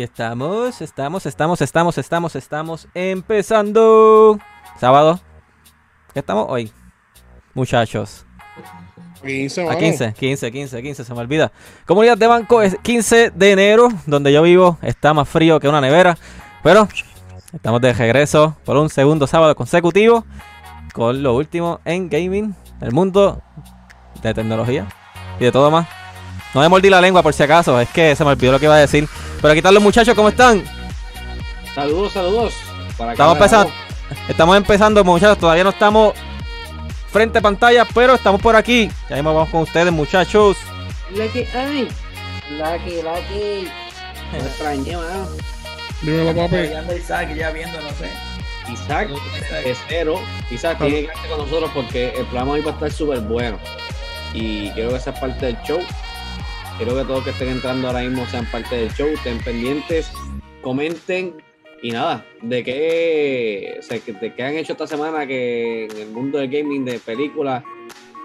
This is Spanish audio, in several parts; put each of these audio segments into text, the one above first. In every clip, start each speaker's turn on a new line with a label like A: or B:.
A: Y estamos, estamos, estamos, estamos, estamos, estamos empezando. Sábado. ¿Qué estamos hoy? Muchachos.
B: 15,
A: A
B: mano.
A: 15, 15, 15, 15, se me olvida. Comunidad de Banco es 15 de enero, donde yo vivo, está más frío que una nevera. Pero estamos de regreso por un segundo sábado consecutivo con lo último en gaming, el mundo de tecnología y de todo más. No me mordí la lengua por si acaso, es que se me olvidó lo que iba a decir. Pero aquí están los muchachos, ¿cómo están?
C: Saludos, saludos. Para
A: Estamos empezando, estamos empezando, muchachos. Todavía no estamos frente a pantalla, pero estamos por aquí. Ya mismo vamos con ustedes, muchachos.
C: La que hay. La que, la que. Me extrañé, mano.
B: Dímelo, papi.
D: Anda Isaac ya viendo, no sé.
C: Isaac, es cero. Isaac tiene que quedarse con nosotros porque el programa hoy va a estar súper bueno. Y quiero que seas parte del show. Quiero que todos que estén entrando ahora mismo sean parte del show. Estén pendientes, comenten. Y nada, de qué, o sea, que- de qué han hecho esta semana que en el mundo del gaming, de películas,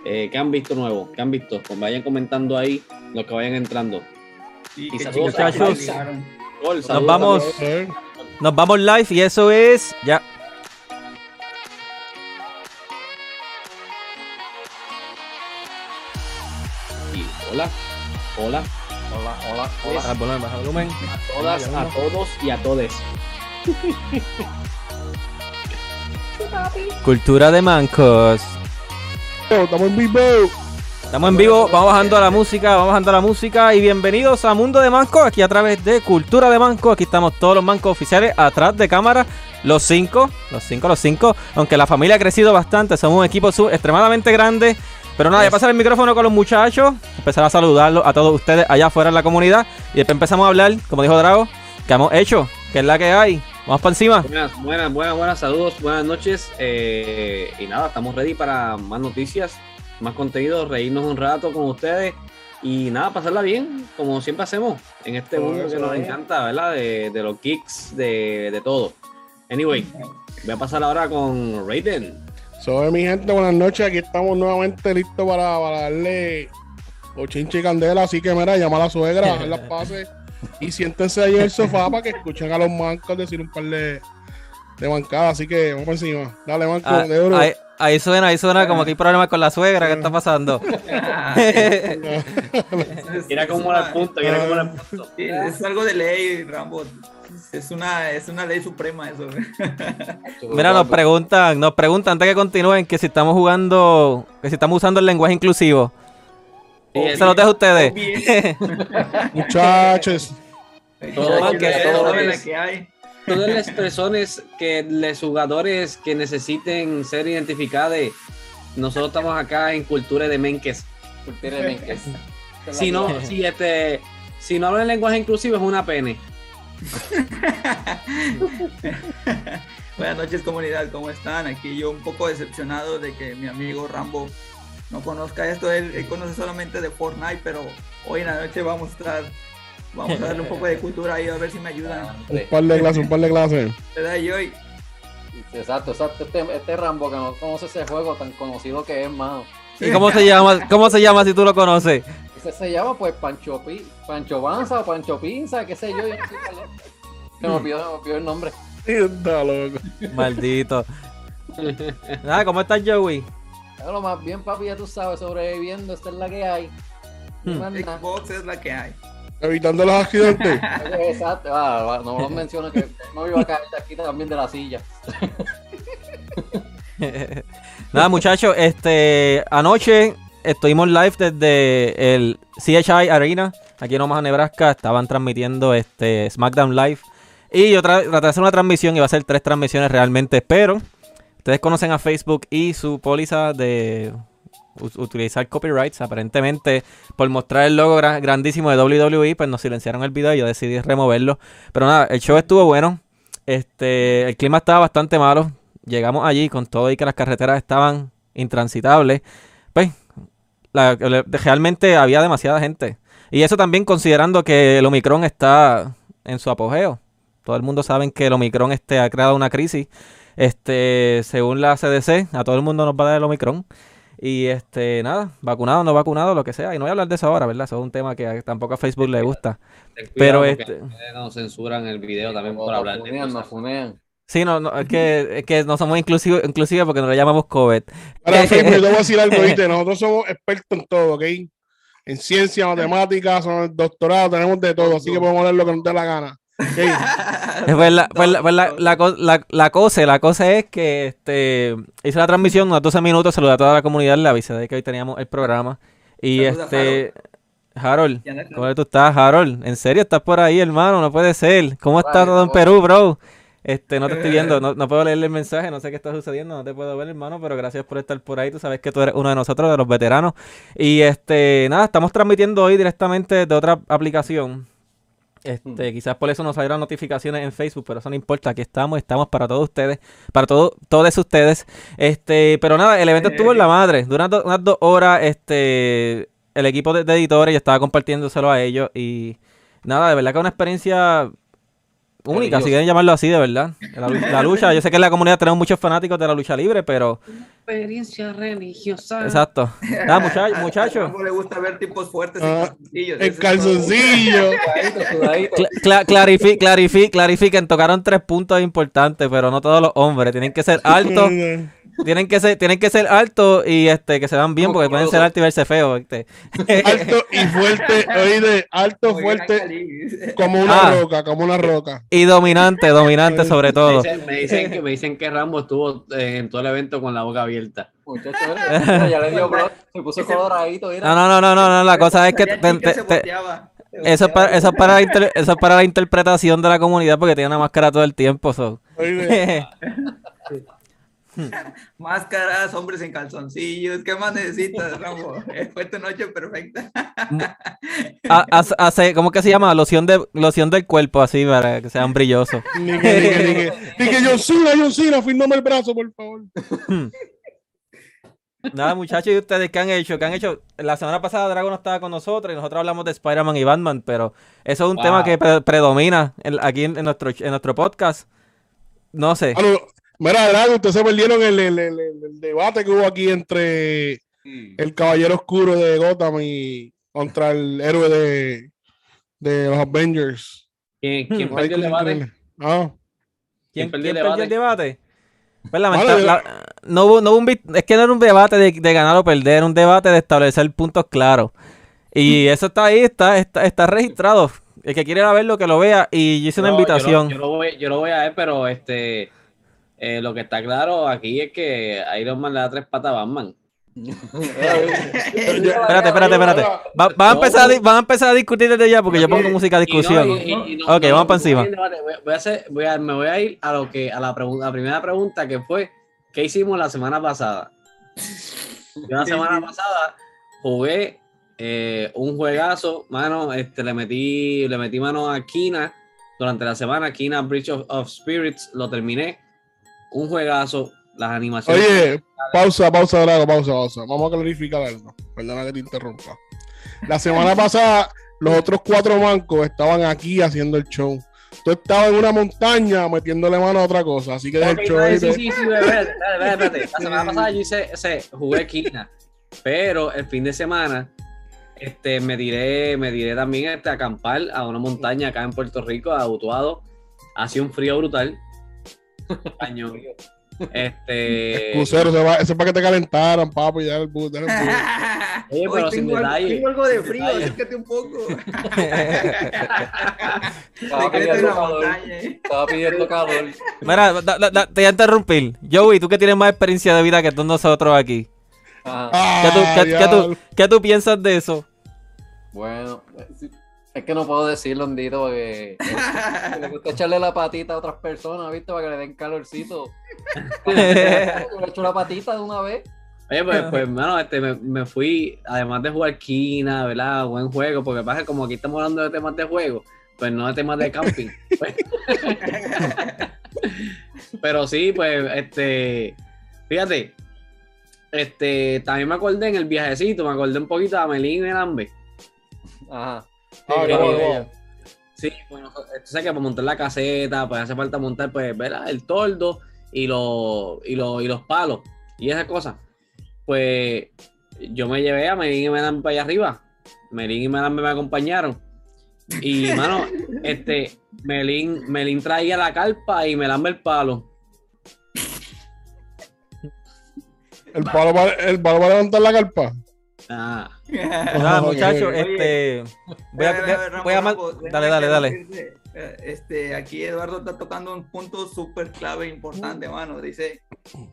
C: eh, ¿qué han visto nuevo? ¿Qué han visto? Pues vayan comentando ahí los que vayan entrando.
D: Y
C: Y saludos,
A: muchachos.
C: Gol,
A: Nos vamos.
C: saludos.
A: Nos vamos live y eso es. Ya.
C: Y hola, hola,
D: Hola, hola,
A: Baja el volumen, baja el volumen.
C: a todas, a todos y a todes.
A: Cultura de mancos.
B: Estamos en vivo.
A: Estamos en vivo, vamos bajando la música, vamos bajando la música y bienvenidos a Mundo de Manco, aquí a través de Cultura de Manco, aquí estamos todos los mancos oficiales atrás de cámara, los cinco, los cinco, los cinco, aunque la familia ha crecido bastante, somos un equipo su- extremadamente grande, pero nada, voy a pasar el micrófono con los muchachos, empezar a saludarlos a todos ustedes allá afuera en la comunidad y después empezamos a hablar, como dijo Drago, que hemos hecho, que es la que hay, vamos para encima.
C: Buenas, buenas, buenas, buenas, saludos, buenas noches. eh, y nada, estamos ready para más noticias, más contenido, reírnos un rato con ustedes. Y nada, pasarla bien, como siempre hacemos en este mundo que nos encanta, ¿verdad? De, de los geeks, de, de todo. Anyway, voy a pasar ahora con Raiden.
B: Soy mi gente, buenas noches. Aquí estamos nuevamente listos para, para darle chinche y candela. Así que, mira, llama a la suegra, hacer las pases y siéntense ahí en el sofá para que escuchen a los mancos decir un par de, de bancadas. Así que vamos por encima. Dale, manco,
A: Ah,
B: de oro.
A: ahí, ahí suena, ahí suena como que hay problemas con la suegra, ¿qué está pasando?
C: Mira cómo era el punto, mira cómo era el punto.
D: Es algo de ley, Rambo. Es una, es una ley suprema eso.
A: Mira, nos preguntan, nos preguntan antes que continúen que si estamos jugando, que si estamos usando el lenguaje inclusivo.
C: Sí,
A: Se los dejo a ustedes.
B: Muchachos.
C: Todo que-
D: hay.
C: Todas las personas que los jugadores que necesiten ser identificados, nosotros estamos acá en Cultura de Menques.
E: Cultura de Menques.
C: Si no, si este, si no hablan lenguaje inclusivo es una pene.
D: Buenas noches comunidad, ¿cómo están? Aquí yo un poco decepcionado de que mi amigo Rambo no conozca esto. Él, él conoce solamente de Fortnite, pero hoy en la noche vamos a estar, vamos a darle un poco de cultura ahí a ver si me ayudan.
B: Un par de clases, un par de clases.
D: ¿Verdad? Y hoy,
E: Exacto, exacto. Este, este Rambo que no conoce ese juego tan conocido que es, mano.
A: ¿Y cómo se llama? ¿Cómo se llama si tú lo conoces?
E: Ese se llama pues Pancho Pi, Pancho Banza o Pancho Pinza, qué sé yo. yo no sé cuál es. Se me olvidó, se me olvidó el nombre.
B: Está loco.
A: Maldito. Nada, ¿cómo estás, Joey?
E: Pero más bien, papi, ya tú sabes, sobreviviendo, esta es la que hay.
A: Hmm.
D: Xbox es la que hay.
B: Evitando los accidentes.
E: Exacto, ah, no lo menciono que no iba a caer de aquí también de la silla.
A: Nada, muchachos, este anoche estuvimos live desde el CHI Arena, aquí en Omaha, Nebraska, estaban transmitiendo este SmackDown Live. Y yo tra- traté de hacer una transmisión, iba a ser tres transmisiones realmente, pero ustedes conocen a Facebook y su póliza de utilizar copyrights, aparentemente por mostrar el logo gra- grandísimo de WWE, pues nos silenciaron el video y yo decidí removerlo, pero nada, el show estuvo bueno, este, el clima estaba bastante malo, llegamos allí con todo y que las carreteras estaban intransitables, la- realmente había demasiada gente. Y eso también considerando que el Omicron está en su apogeo. Todo el mundo sabe que el Omicron este, ha creado una crisis. Este, según la CDC, a todo el mundo nos va a dar el Omicron. Y este, nada, vacunado, no vacunado, lo que sea. Y no voy a hablar de eso ahora, ¿verdad? Eso es un tema que tampoco a Facebook le gusta. Pero este-
C: ustedes nos censuran el video también por hablar de
E: funean, nos funean.
A: Sí, no, no, es que, es que no somos inclusivos, inclusive porque no le llamamos COVID.
B: Ahora, Facebook, yo te voy a decir algo, ¿viste? Nosotros somos expertos en todo, ¿ok? En ciencia, matemáticas, son doctorado, tenemos de todo, así que podemos hablar lo que nos dé la gana. ¿ok?
A: Pues la, pues la, pues la, la co- la- la cosa, la cosa es que este hice la transmisión unos 12 minutos, saludé a toda la comunidad, le avisé de que hoy teníamos el programa. Y
D: Saluda,
A: este, Harold. ¿cómo tú estás, Harold? ¿En serio estás por ahí, hermano? No puede ser. ¿Cómo está
E: Vale,
A: todo en. Perú, bro? Este, no te estoy viendo, no, no puedo leerle el mensaje, no sé qué está sucediendo, no te puedo ver, hermano, pero gracias por estar por ahí. Tú sabes que tú eres uno de nosotros, de los veteranos. Y este, nada, estamos transmitiendo hoy directamente de otra aplicación. Este, quizás por eso nos salieron notificaciones en Facebook, pero eso no importa, aquí estamos, estamos para todos ustedes, para todos, todos ustedes. Este, pero nada, el evento estuvo en la madre, durante unas dos horas, este, el equipo de, de editores, yo estaba compartiéndoselo a ellos y nada, de verdad que es una experiencia única, si quieren llamarlo así, de verdad. La, lu- la lucha, yo sé que en la comunidad tenemos muchos fanáticos de la lucha libre, pero
F: Experiencia religiosa.
A: exacto. Nada, muchachos,
D: A
A: muchachos.
D: Rambo le gusta ver tipos fuertes
B: Ah,
D: en
B: calzoncillo.
A: Cla- clarifi- clarifi- clarifiquen, tocaron tres puntos importantes, pero no todos los hombres. Tienen que ser altos, tienen que ser, tienen que ser altos y este que se vean bien, porque pueden ser altos y verse feos. ¿viste?
B: alto y fuerte, oíste, alto, fuerte, como una
A: Ah.
B: roca, como una roca.
A: Y dominante, dominante sobre
C: Me
A: todo.
C: dicen, me dicen que, me dicen que Rambo estuvo eh, en todo el evento con la boca abierta.
E: Muchacho, mira, ya le dio bro, se puso coloradito.
A: No, no, no, no, no, no, la cosa es que te- te- eso es para, eso es para la inter- eso es para la interpretación de la comunidad porque tiene una máscara todo el tiempo. so.
D: Máscaras, hombres en calzoncillos. ¿Qué más necesitas, Rambo? Eh, Fue tu noche perfecta.
A: ¿cómo que se llama? Loción de loción del cuerpo así para que sean brillosos.
B: ni que, ni que, ni que, ni que John Cena, John Cena, firmame el brazo, por favor.
A: Nada, muchachos, ¿y ustedes qué han hecho? ¿Qué han hecho? La semana pasada Dragon no estaba con nosotros y nosotros hablamos de Spider-Man y Batman, pero eso es un
C: Wow.
A: tema que pre- predomina en- aquí en, en nuestro, en nuestro podcast. No sé.
B: Mira, Drago, ustedes se perdieron el, el- el- debate que hubo aquí entre el caballero oscuro de Gotham y contra el héroe de, de los Avengers.
C: ¿Quién, quién
B: No
C: perdió
B: hay
C: el debate?
B: Ah,
A: ¿Quién,
C: ¿quién perdió
A: quién
C: el
A: perdió el debate? Pues
B: Mano,
A: lamenta-
B: yo-
A: la- no, hubo, no hubo un vi- es que no era un debate de, de ganar o perder, era un debate de establecer puntos claros. Y eso está ahí, está, está, está registrado. El que quiera verlo, que lo vea. Y yo hice una
C: No, yo lo-
A: invitación.
C: Yo lo, voy, yo lo voy a ver, pero este eh, lo que está claro aquí es que Iron Man le da tres patas a Batman.
A: Espérate, espérate, espérate. Va- van, a empezar a, van a empezar a discutir desde ya porque yo pongo música de
C: Y no,
A: discusión.
C: y- y- y no-
A: Ok,
C: no,
A: vamos pa'
C: no,
A: encima.
C: no, debate. Voy, voy a hacer, voy a, me voy a ir a lo que a la, pregun- la primera pregunta que fue ¿qué hicimos la semana pasada? Yo la semana pasada jugué eh, un juegazo, mano, este le metí le metí mano a Kina durante la semana, Kina Bridge of, of Spirits, lo terminé. Un juegazo, las animaciones.
B: Oye, pausa, pausa, Drago, pausa, pausa. Vamos a clarificar algo. Perdona que te interrumpa. La semana pasada, los otros cuatro mancos estaban aquí haciendo el show. Tú estabas en una montaña metiéndole mano a otra cosa, así que deja
C: Ok,
B: el show.
C: no, sí,
B: de-
C: sí, sí, espérate, espérate, espérate. La semana pasada yo hice, ese, jugué Kina, pero el fin de semana este, me diré, me diré también este, a acampar a una montaña acá en Puerto Rico, a Utuado. Hacía un frío brutal. Cañón. Este.
B: Crucero, se va- ese es para que te calentaran, papi. Ya el bu- dale el bu-
C: Oye,
D: Hoy
C: pero sin
D: tengo, algo,
C: detalle,
D: tengo algo de frío, acércate un poco.
E: Estaba pidiendo calor.
D: montaña.
E: Estaba pidiendo calor.
A: Mira, da- da- da- te voy a interrumpir. Joey, tú que tienes más experiencia de vida que todos nosotros aquí.
E: Ajá.
A: ¿Qué tú,
B: Ah,
A: qué- qué tú- qué tú piensas de eso?
E: Bueno, sí, es que no puedo decirlo, Hondito, porque le gusta echarle la patita a otras personas, ¿viste? Para que le den calorcito. Le echo la patita de una vez.
C: Oye, pues, pues hermano, este, me, me fui, además de jugar Kina, ¿verdad? Buen juego, porque pasa que como aquí estamos hablando de temas de juego, pues no de temas de camping. pues. Pero sí, pues, este, fíjate, este, también me acordé en el viajecito, me acordé un poquito de Amelín y Ambe.
E: Ajá.
B: Ah, no, no.
C: Sí, bueno, tú sabes que para montar la caseta, pues hace falta montar, pues, ¿verdad? El toldo y los, y los, y los palos y esas cosas. pues yo me llevé a Melín y Melan para allá arriba. Melín y Melan me acompañaron. Y, mano, este, Melín, Melín traía la carpa y Melan el palo.
B: El palo para, el palo para levantar la carpa.
C: Ah,
A: Nada,
B: ok.
A: muchachos, este. Voy a, voy a mal-
D: déjame
A: Dale, dale, dale.
D: Eh, Este, aquí Eduardo está tocando un punto súper clave importante, mano. Dice,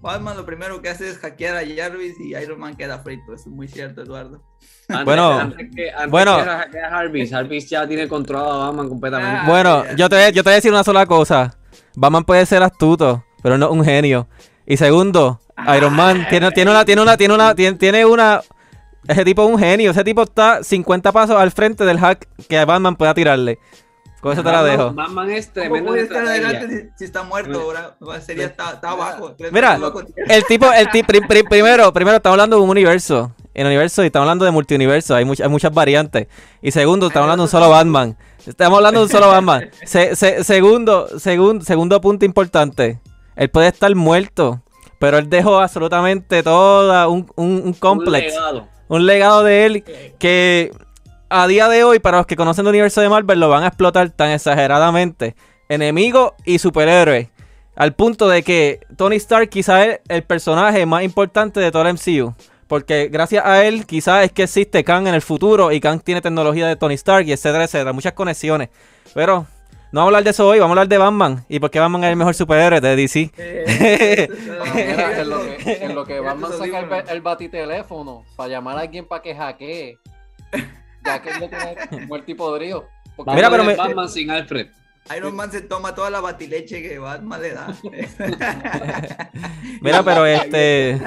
D: Batman lo primero que hace es hackear a Jarvis y Iron Man queda frito. Eso es muy cierto, Eduardo.
C: antes,
A: Bueno,
C: antes que, antes
A: bueno.
C: que era- que era Jarvis, Jarvis ya tiene controlado a Batman completamente.
D: Ah,
A: Bueno, yo te, yo te voy a decir una sola cosa. Batman puede ser astuto, pero no un genio. Y segundo, Iron Man tiene, tiene una, tiene una, tiene una, tiene, tiene una. Ese tipo es un genio. Ese tipo está 50 pasos al frente del hack que Batman pueda tirarle. Con eso te la dejo.
C: Batman es
D: ¿Cómo
C: tremendo
D: puede
C: en
D: estar
C: estrategia.
D: adelante si, si está muerto? Ahora sería está, está abajo.
A: Mira. El tipo, el tipo, primero, primero estamos hablando de un universo. En el universo y estamos hablando de multiuniverso. Hay, much- hay muchas variantes. Y segundo, estamos hablando de un solo Batman. Estamos hablando de un solo Batman. Se- se- segundo, segun- segundo punto importante. Él puede estar muerto. Pero él dejó absolutamente toda un, un, un
C: legado.
A: Un legado de él que a día de hoy, para los que conocen el universo de Marvel, lo van a explotar tan exageradamente. Enemigo y superhéroe. Al punto de que Tony Stark quizás es el personaje más importante de todo el MCU. Porque gracias a él quizás es que existe Kang en el futuro y Kang tiene tecnología de Tony Stark y etcétera, etcétera. Muchas conexiones. Pero no vamos a hablar de eso hoy, vamos a hablar de Batman. Y por qué Batman es el mejor superhéroe de DC.
D: Eh,
E: Mira, en lo que, en lo que Batman saca el, el batiteléfono para llamar a alguien para que hackee, ya que él lo tiene muerto y podrido. Porque
A: Mira, pero
C: Batman es
A: me-
C: Batman sin Alfred.
D: Iron Man se toma toda la batileche que Batman le da.
A: Mira, pero este.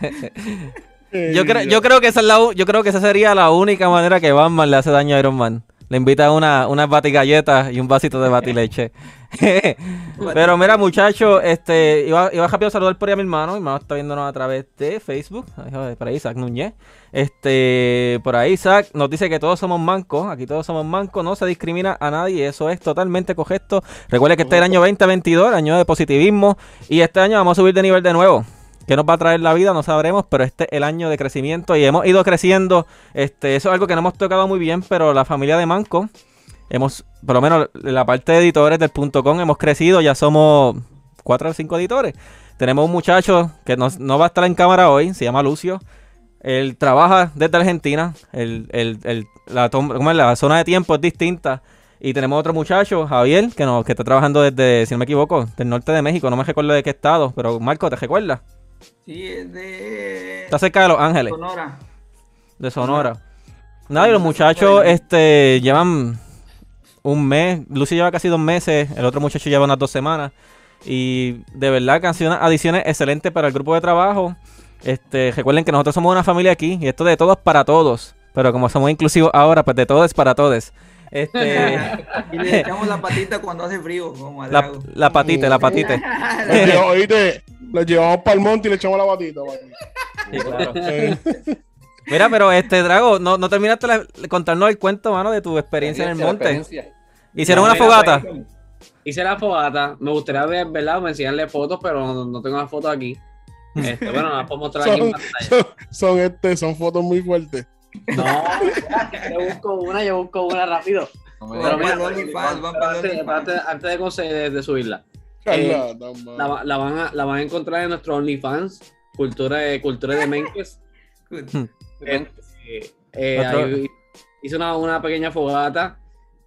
A: Yo,
B: Eh,
A: creo yo creo que esa es la yo creo que esa sería la única manera que Batman le hace daño a Iron Man. Le invita una, unas batigalletas y un vasito de batileche. Pero mira, muchachos, este, iba, iba rápido a saludar por ahí a mi hermano. Mi hermano está viéndonos a través de Facebook. Por ahí, Isaac Núñez. Este, por ahí, Isaac nos dice que todos somos mancos. Aquí todos somos mancos. No se discrimina a nadie. Eso es totalmente correcto. Recuerde que este es el año 2022, el año de positivismo. Y este año vamos a subir de nivel de nuevo. ¿Qué nos va a traer la vida? No sabremos, pero este es el año de crecimiento y hemos ido creciendo. Este, eso es algo que no hemos tocado muy bien, pero la familia de Manco, hemos, por lo menos la parte de editores del punto com, hemos crecido, ya somos cuatro o cinco editores. Tenemos un muchacho que nos- no va a estar en cámara hoy, se llama Lucio. Él trabaja desde Argentina, el, el- el- la, zona de tiempo es distinta. Y tenemos otro muchacho, Javier, que, nos, que está trabajando desde, si no me equivoco, del norte de México. No me recuerdo de qué estado, pero Marco, ¿te recuerdas?
D: Sí, es de
A: Está cerca de Los Ángeles,
D: Sonora.
A: de Sonora. Nada, y los muchachos este, llevan un mes. Lucy lleva casi dos meses, el otro muchacho lleva unas dos semanas. Y de verdad unas adiciones excelentes para el grupo de trabajo. Este, recuerden que nosotros somos una familia aquí y esto de todos para todos. Pero como somos inclusivos ahora, pues de todos para todos. Este,
D: Y le echamos la patita cuando hace frío, como a
A: la,
D: Drago.
A: la patita, la patita.
B: Oíste, los llevamos para el monte y le echamos la.
A: Sí, claro.
B: Eh,
A: Mira, pero este Drago, no, no terminaste la- de contarnos el cuento, mano, de tu experiencia en el monte. ¿Hicieron
C: No,
A: una
C: mira,
A: fogata?
C: pues, Hice la fogata. Me gustaría ver, ¿verdad? Me enseñarle fotos, pero no, no tengo las fotos aquí. Este, bueno, las puedo mostrar aquí en pantalla.
B: son, son, este, son fotos muy fuertes.
C: No, yo busco una, yo busco una rápido.
E: No me
C: Pero mira,
D: el
C: antes, de, conse- de- de subirla, la, va- la van a, la van a encontrar en nuestro OnlyFans, Cultura de, cultura de Menkes. Eh, ahí hice una, una pequeña fogata.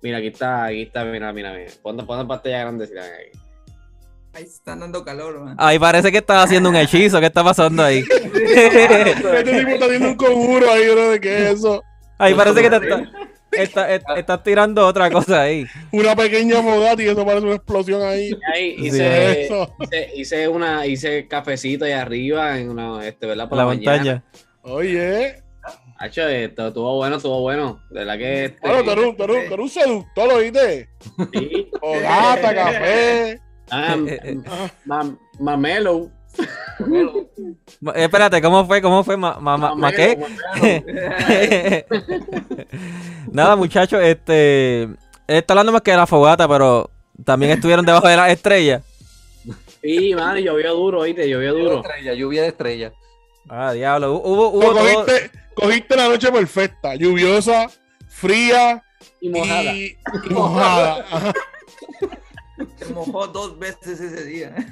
C: Mira, aquí está, aquí está, mira, mira, mira. Ponte en pantalla grande si la ven aquí.
D: Ahí se están dando calor, man.
A: Ay, parece que estás haciendo un hechizo. ¿Qué está pasando ahí?
B: Este tipo está haciendo un conjuro ahí, bro, ¿de qué es eso?
A: Ay, parece que te está- está- está- estás tirando otra cosa ahí.
B: Una pequeña fogata y eso parece una explosión ahí.
C: Ahí
A: Sí.
C: hice,
B: Eso.
C: hice, hice una, hice cafecito ahí arriba en una, este, ¿verdad? Por
A: La
C: la, mañana.
A: montaña.
B: Oye,
C: Hacho, esto estuvo bueno, estuvo bueno. De verdad que este,
B: bueno, tú eres un seductor, ¿oíste?
C: sí.
B: Fogata, café.
C: Ah,
A: Eh, eh,
C: ma- Mamelo.
A: Ma- eh, Espérate, ¿cómo fue? ¿Cómo fue? ¿Ma, ma, ma- ma qué? Nada, muchachos, este. Él está hablando más que de la fogata, pero también estuvieron debajo de las estrellas.
C: Sí, man, y llovió duro, oíste, llovió duro.
E: estrella, lluvia de estrella.
A: Ah, diablo. hu- Hubo, hubo todo-
B: cogiste, cogiste la noche perfecta, lluviosa, fría
C: Y mojada.
B: y, y mojada.
D: Se mojó dos veces ese día.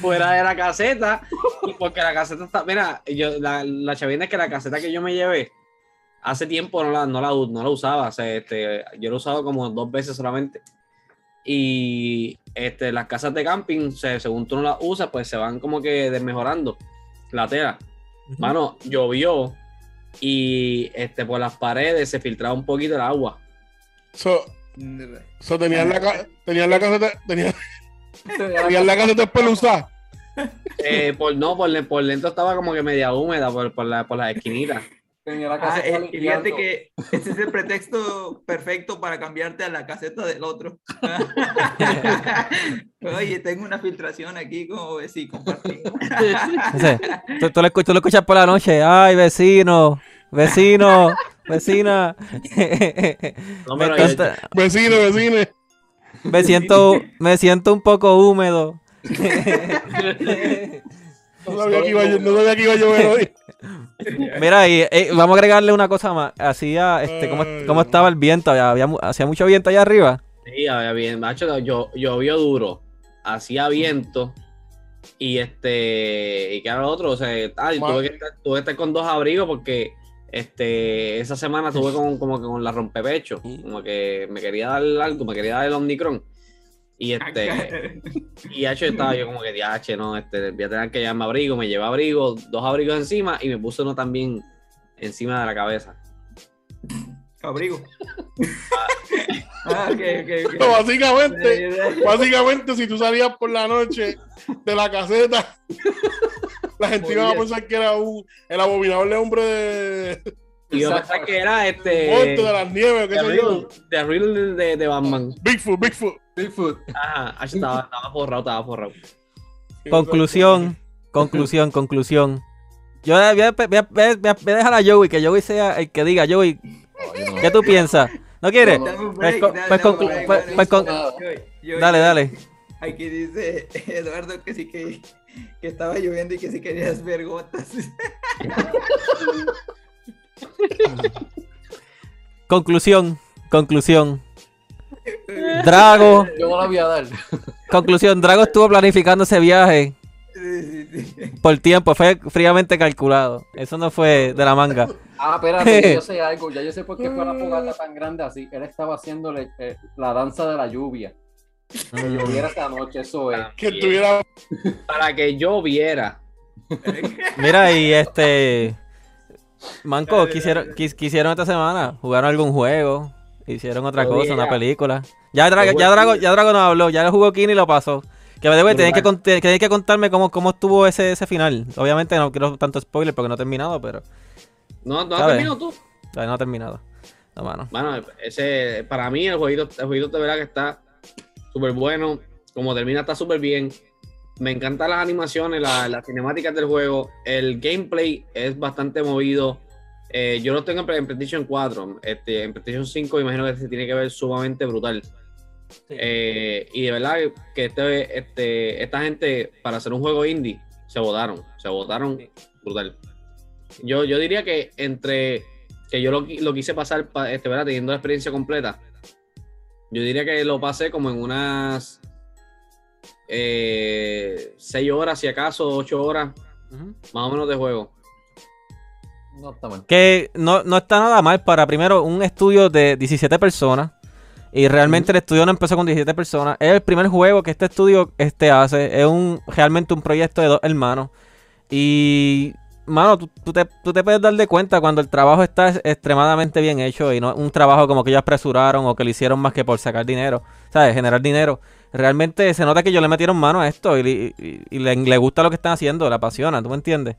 C: fuera de la caseta porque la caseta está mira yo la, la chavina es que la caseta que yo me llevé hace tiempo no la, no la, no la usaba o sea, este, yo la he usado como dos veces solamente. Y este, las casas de camping se- según tú no las usas pues se van como que desmejorando la tela. Mano llovió y este por las paredes se filtraba un poquito el agua.
B: So, so tenían la, tenían la caseta, tenían, tenían la caseta espeluzada.
C: Eh, por no por, por dentro estaba como que media húmeda por, por, la, por las esquinitas
E: Tenía la
D: Ah,
E: casa
D: eh, y fíjate que ese es el pretexto perfecto para cambiarte a la caseta del otro. Oye, tengo una filtración aquí, como sí, compartimos.
A: Ese, tú, tú lo escuchas, tú lo escuchas por la noche. Ay, vecino, vecino, vecina.
C: No,
A: me,
B: Vecino, vecino.
A: me siento, me siento un poco húmedo.
B: No sabía que iba a, llo- no sabía que iba a llover hoy.
A: Mira, y eh, vamos a agregarle una cosa más. Hacía, este, ¿cómo, estaba el viento? Había, había hacía mucho viento allá arriba.
C: Sí, había bien, macho, yo, llovió duro, hacía viento y este, y que era lo otro, o sea, ah, tuve, que estar, tuve que estar con dos abrigos porque este, esa semana tuve con, como que con la rompepecho, como que me quería dar algo, me quería dar el Omnicron y este, y hecho estaba yo como que DH, no, este, voy a tener que llevarme abrigo, me llevé abrigo, dos abrigos encima y me puse uno también encima de la cabeza.
D: Abrigo. ah,
B: básicamente, básicamente, si tú salías por la noche de la caseta, la gente iba a pensar que era un, el abominable hombre de,
C: Y yo pensaba que era este...
B: monte de las nieves, qué
C: de
B: sé yo.
C: De Riddle de, de Batman.
B: Bigfoot, Bigfoot.
E: Bigfoot.
C: Ajá, ahí estaba, estaba forrado, estaba forrado.
A: Conclusión, conclusión, conclusión. Yo voy a, voy a- voy a- dejar a Joey, que Joey sea el que diga, Joey, ¿qué tú piensas? ¿No quieres? Pues
D: dale,
A: pues pues-
D: dale.
A: pues dale.
D: Aquí dice Eduardo que sí que, que estaba lloviendo y que sí querías ver gotas.
A: Conclusión, conclusión. Drago,
E: Yo no la voy a dar.
A: conclusión, Drago estuvo planificando ese viaje
D: Sí, sí, sí.
A: por tiempo, fue fríamente calculado. Eso no fue de la manga.
E: Ah, espérate, yo sé algo. Ya yo sé por qué fue la fogata tan grande así. Él estaba haciéndole eh, la danza de la lluvia. Que lloviera esta noche, eso es.
B: Que tuviera
C: Para que yo viera.
A: Mira, y este. Manco, quisieron, quis- quisieron esta semana? ¿Jugaron algún juego? ¿Hicieron otra
C: Yo
A: cosa, una película? Ya Drago,
C: Yo
A: ya Drago, ya Drago no habló, ya lo jugó Kini y lo pasó. Que me debe, que, que contarme cómo, cómo estuvo ese, ese final. Obviamente no quiero tanto spoiler porque no ha terminado, pero
C: No, no has terminado tú.
A: no ha terminado. No, mano.
C: Bueno, ese, para mí el jueguito, el jueguito de verdad que está súper bueno. Como termina, está súper bien. Me encantan las animaciones, la- las cinemáticas del juego. El gameplay es bastante movido. Eh, yo lo tengo en PlayStation 4. Este, en PlayStation 5 imagino que se tiene que ver sumamente brutal. Eh, y de verdad que este, este, esta gente, para hacer un juego indie, se votaron. Se votaron brutal. Yo, yo diría que entre que yo lo, lo quise pasar, pa- este, ¿verdad? teniendo la experiencia completa, yo diría que lo pasé como en unas eh, 6 horas, si acaso, 8 horas, más o menos de juego.
E: No está mal.
A: Que no, no está nada mal para primero un estudio de 17 personas. Y realmente el estudio no empezó con 17 personas. Es el primer juego que este estudio este, hace. Es un realmente un proyecto de dos hermanos. Y, mano, tú, tú te, tú te puedes dar de cuenta cuando el trabajo está es- extremadamente bien hecho y no un trabajo como que ellos apresuraron o que lo hicieron más que por sacar dinero, ¿sabes? Generar dinero. Realmente se nota que ellos le metieron mano a esto y, y- y le, le gusta lo que están haciendo, le apasiona, ¿tú me entiendes?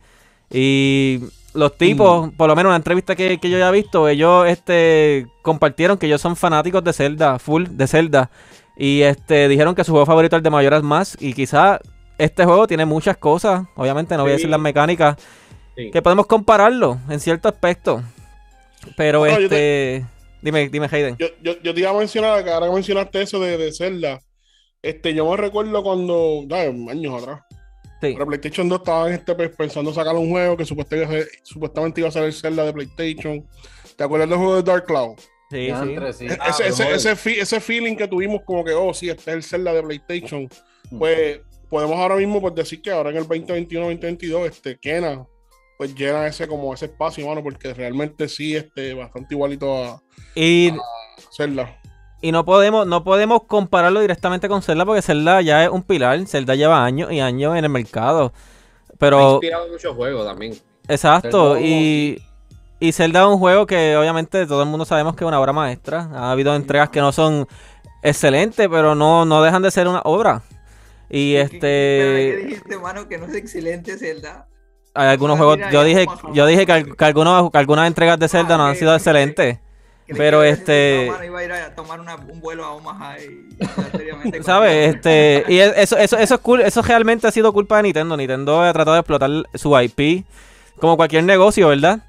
A: Y los tipos, por lo menos en una entrevista que, que yo ya he visto, ellos este, compartieron que ellos son fanáticos de Zelda, full de Zelda. Y este dijeron que su juego favorito es el de Mayoras Más. Y quizá este juego tiene muchas cosas. Obviamente no voy a decir las mecánicas.
C: Sí.
A: Que podemos compararlo en cierto aspecto. Pero este. Dime, dime, Hayden.
B: Yo, yo, yo te iba a mencionar, que ahora que mencionaste eso de, de Zelda, este, yo me recuerdo cuando, ay, años atrás,
A: Sí.
B: Pero PlayStation 2 estaban este, pues, pensando sacar un juego que supuestamente, supuestamente iba a ser el Zelda de PlayStation. ¿Te acuerdas del juego de Dark Cloud?
A: Sí, sí.
E: sí.
B: ese,
C: Ah,
B: ese, ese, ese feeling que tuvimos como que, oh, sí, este es el Zelda de PlayStation.
E: Mm.
B: Pues podemos ahora mismo pues, decir que ahora en el 2021-2022, este, Kena, pues llena ese como ese espacio, mano, porque realmente sí, este, bastante igualito a
A: Y,
B: Zelda.
A: y no podemos, no podemos compararlo directamente con Zelda porque Zelda ya es un pilar. Zelda lleva años y años en el mercado.
C: Ha
A: Pero,
C: inspirado muchos juegos también.
A: exacto.
E: Zelda
A: Y, y Zelda es un juego que obviamente todo el mundo sabemos que es una obra maestra. Ha habido entregas que no son excelentes, pero no, no dejan de ser una obra. Y
D: ¿Qué- qué- ¿Qué
A: este,
D: dijiste, mano? Que no es excelente Zelda.
A: Hay algunos
D: Ah,
A: juegos, yo dije, yo dije que, al- que algunos, que algunas entregas de Zelda no han sido excelentes. Pero este-
D: mano, iba a ir a tomar una- un vuelo a Omaha y
A: ¿Sabes? Este, y es- eso, eso, eso es cool, eso realmente ha sido culpa de Nintendo. Nintendo ha tratado de explotar su IP como cualquier negocio, ¿verdad?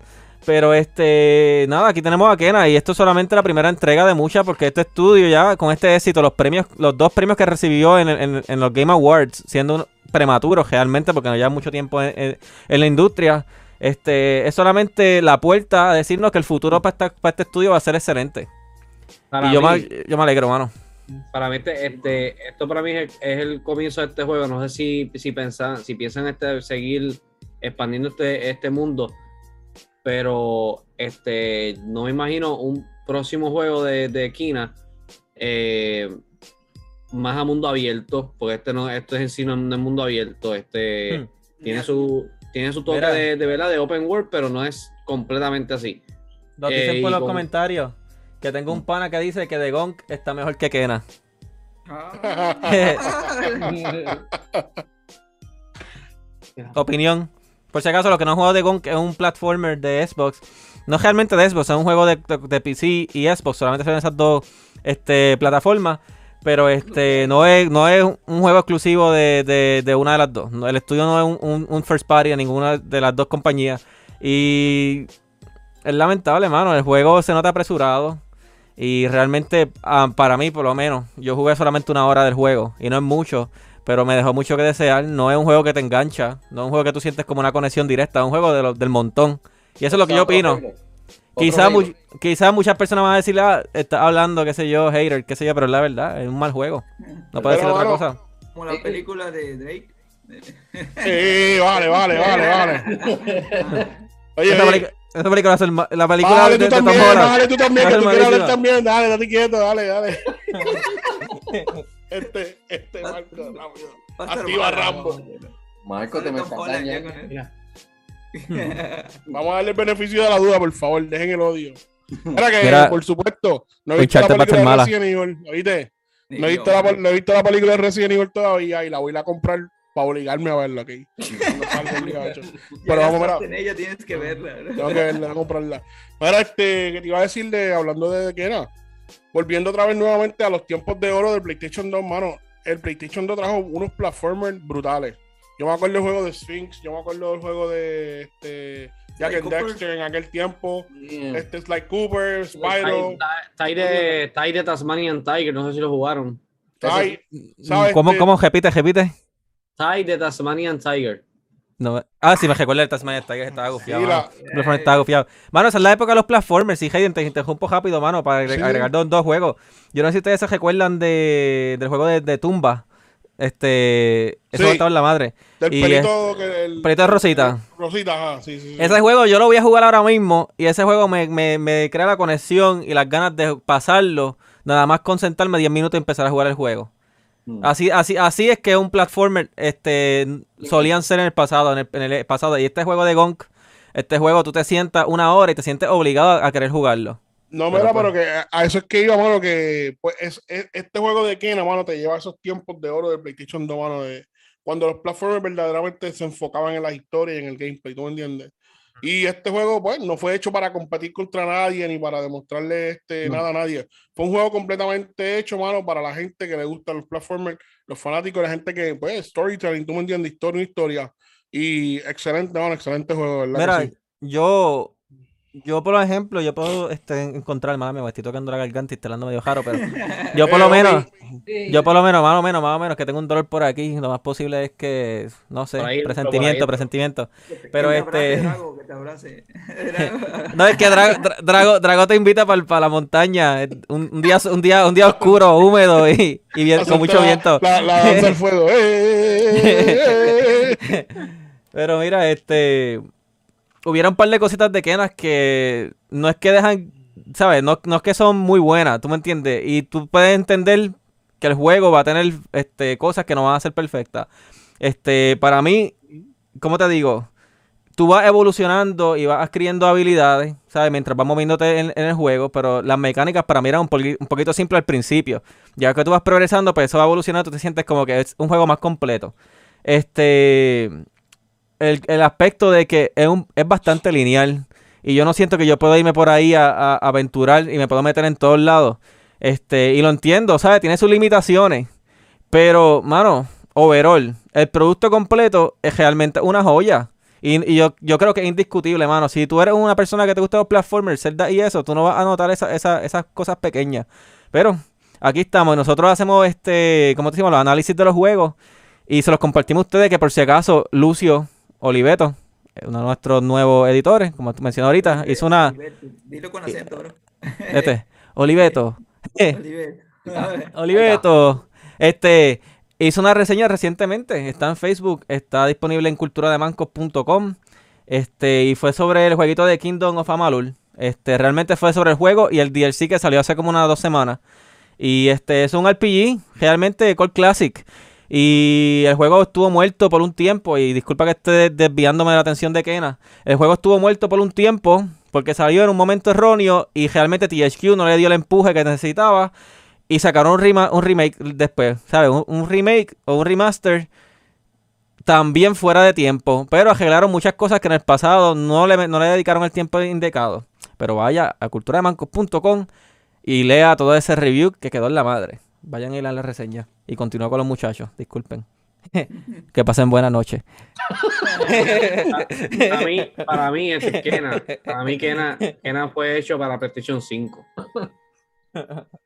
A: Pero este, nada, aquí tenemos a Kena y esto es solamente la primera entrega de muchas porque este estudio ya con este éxito, los premios, los dos premios que recibió en, en- en los Game Awards, siendo un- prematuros realmente porque no lleva mucho tiempo en, en- en la industria, este, es solamente la puerta a decirnos que el futuro para, esta- para este estudio va a ser excelente.
C: Para
A: y yo,
C: mí,
A: me, yo me alegro, mano.
C: para mí este, este- esto para mí es, es el comienzo de este juego. No sé si, si pensan, si piensan este, seguir expandiendo este, este mundo, pero este, no me imagino un próximo juego de, de Kina eh, más a mundo abierto, porque este no, esto es en sí no es mundo abierto. Este
A: Hmm.
C: tiene su tiene su toque
A: Mira.
C: de, de verdad de open world, pero no es completamente así.
A: Nos
C: Eh,
A: dicen por los
C: con-
A: comentarios que tengo un pana que dice que The Gonk está mejor que Kena.
D: Ah.
A: Opinión. Por si acaso, lo que no juego de Gonk es un platformer de Xbox. No es realmente de Xbox, es un juego de, de- de PC y Xbox. Solamente son esas dos este, plataformas. Pero este no es, no es un juego exclusivo de, de- de una de las dos. El estudio no es un, un- un first party de ninguna de las dos compañías. Y es lamentable, mano. El juego se nota apresurado. Y realmente, ah, para mí, por lo menos, yo jugué solamente una hora del juego. Y no es mucho. Pero me dejó mucho que desear. No es un juego que te engancha. No es un juego que tú sientes como una conexión directa. Es un juego de lo- del montón. Y eso es lo que yo opino. Mu- quizás muchas personas van a decir, ah, está hablando, qué sé yo, hater, qué sé yo, pero es la verdad, es un mal juego. No puedo decir otra cosa.
D: Como la película de Drake.
B: Sí, vale, vale, vale, vale. Oye,
A: esa película ser ma- la película
B: dale
A: de,
B: tú también, dale tú también, que tú quieres hablar también, dale, date quieto, dale, dale. Este, este, Marco,
D: ser
B: Activa Rambo.
E: Marco, te me
D: Tom
E: está
D: Holland ya
E: dañando.
B: Vamos a darle el beneficio de la duda, por favor, dejen el odio. Mira que,
A: Mira,
B: por supuesto, no he visto la
A: Uncharted va a ser
B: película de
A: mala.
B: Resident Evil, ¿oíste? No he, visto la,
D: man.
B: no he visto la película de Resident Evil todavía y la voy a ir a comprar para obligarme a verla, ¿ok? No Pero vamos, mira,
D: en ella, tienes que verla.
B: tengo que verla, a comprarla. Mira, este, que te iba a decir de, hablando de qué era, volviendo otra vez nuevamente a los tiempos de oro del PlayStation 2, mano, el PlayStation 2 trajo unos platformers brutales. Yo me acuerdo del juego de Sphinx, yo me acuerdo del juego de este, Jack and
D: Cooper.
B: Dexter en aquel tiempo, este Sly Cooper, Spyro,
C: Tai de, Tasmanian Tiger, no sé si lo jugaron.
B: Ty, ¿sabes?
A: ¿Cómo,
B: Este,
A: cómo? Repite, repite.
C: Tai de Tasmanian Tiger.
A: No, ah, sí, me recuerdo el Tasmania Tiger, estaba
B: sí,
A: gufiado.
B: la-
A: mano. Estaba gufiado. Mano, esa es la época de los platformers. Sí, Hayden, te interrumpo rápido, mano, para
B: Sí.
A: agregar dos, dos juegos. Yo no sé si ustedes se recuerdan de, del juego de, de Tumba. Este. Eso
B: Sí.
A: en la madre.
B: del
A: y
B: pelito, que el,
A: Pelito de Rosita.
B: Rosita, ajá, sí, sí. sí.
A: Ese juego yo lo voy a jugar ahora mismo y ese juego me, me, me crea la conexión y las ganas de pasarlo, nada más concentrarme 10 minutos y empezar a jugar el juego.
E: Mm.
A: Así, así, así es que un platformer este, solían ser en el pasado, en el, en el pasado. Y este juego de Gonk, este juego tú te sientas una hora y te sientes obligado a querer jugarlo.
B: No,
A: Pero
B: mira,
A: pues-
B: pero que a- eso es que iba, mano, que pues es, es- este juego de Kena, mano, te lleva a esos tiempos de oro de PlayStation 2, mano, de cuando los platformers verdaderamente se enfocaban en la historia y en el gameplay, ¿tú me entiendes? Y este juego, pues, no fue hecho para competir contra nadie ni para demostrarle este,
E: No.
B: nada a nadie. Fue un juego completamente hecho, mano, para la gente que le gustan los platformers, los fanáticos, la gente que, pues, storytelling, tú me entiendes, historia, historia. Y excelente, mano, excelente juego, ¿verdad?
A: Mira,
B: sí?
A: yo Yo, por ejemplo, yo puedo este, encontrar, mala me estoy tocando la garganta y estoy hablando medio jaro, pero yo por lo
B: Eh,
A: menos, yo por lo menos, más o menos, más o menos, que tengo un dolor por aquí, lo más posible es que, no sé,
C: ahí,
A: presentimiento, presentimiento. Pero
D: que te
A: este-
D: abrace, Drago, que te abrace. Drago.
A: No, es que Dra- Dra- Drago, Drago te invita para la montaña, eh, un, un día, un día, un día oscuro, húmedo y, y bien- con mucho viento.
B: La, la danza del fuego. ¡Eh!
A: Pero mira, este. Hubiera un par de cositas de Kenas que no es que dejan. ¿Sabes? No, no es que son muy buenas, ¿tú me entiendes? Y tú puedes entender que el juego va a tener este, cosas que no van a ser perfectas. Este, para mí, ¿cómo te digo? Tú vas evolucionando y vas adquiriendo habilidades, ¿sabes? Mientras vas moviéndote en, el juego, pero las mecánicas para mí eran un, un poquito simples al principio. Ya que tú vas progresando, pues eso va evolucionando, tú te sientes como que es un juego más completo. Este el, el aspecto de que es, un- es bastante lineal. Y yo no siento que yo puedo irme por ahí a aventurar y me puedo meter en todos lados. Este, y lo entiendo, ¿sabes? Tiene sus limitaciones. Pero, mano, overall, el producto completo es realmente una joya. Y, y yo, yo creo que es indiscutible, mano. Si tú eres una persona que te gusta los platformers, Zelda y eso, tú no vas a notar esa- esa- esas cosas pequeñas. Pero aquí estamos. Nosotros hacemos este, ¿cómo te decimos? Los análisis de los juegos. Y se los compartimos a ustedes que por si acaso Lucio Oliveto, uno de nuestros nuevos editores, como tú mencionas ahorita, hizo una...
D: Oliveto, Dilo con acento, bro.
A: Este, Oliveto.
D: Oliveto.
A: Oliveto. Este, hizo una reseña recientemente. Está en Facebook. Está disponible en culturademancos.com. Este, y fue sobre el jueguito de Kingdom of Amalur. Este, realmente fue sobre el juego y el DLC que salió hace como unas dos semanas. Y este es un RPG, realmente Core Classic. Y el juego estuvo muerto por un tiempo. Y disculpa que esté desviándome de la atención de Kena. El juego estuvo muerto por un tiempo. Porque salió en un momento erróneo. Y realmente THQ no le dio el empuje que necesitaba. Y sacaron un, rema- un remake después. ¿Sabes? Un, remake o un remaster. También fuera de tiempo. Pero arreglaron muchas cosas que en el pasado no le, no le dedicaron el tiempo indicado. Pero vaya a culturademancos.com y lea todo ese review que quedó en la madre. Vayan a ir a la reseña. Y continúo con los muchachos. Disculpen. que pasen buena noche.
C: Para mí, para mí es Kena. Para mí Kena, Kena fue hecho para PlayStation 5.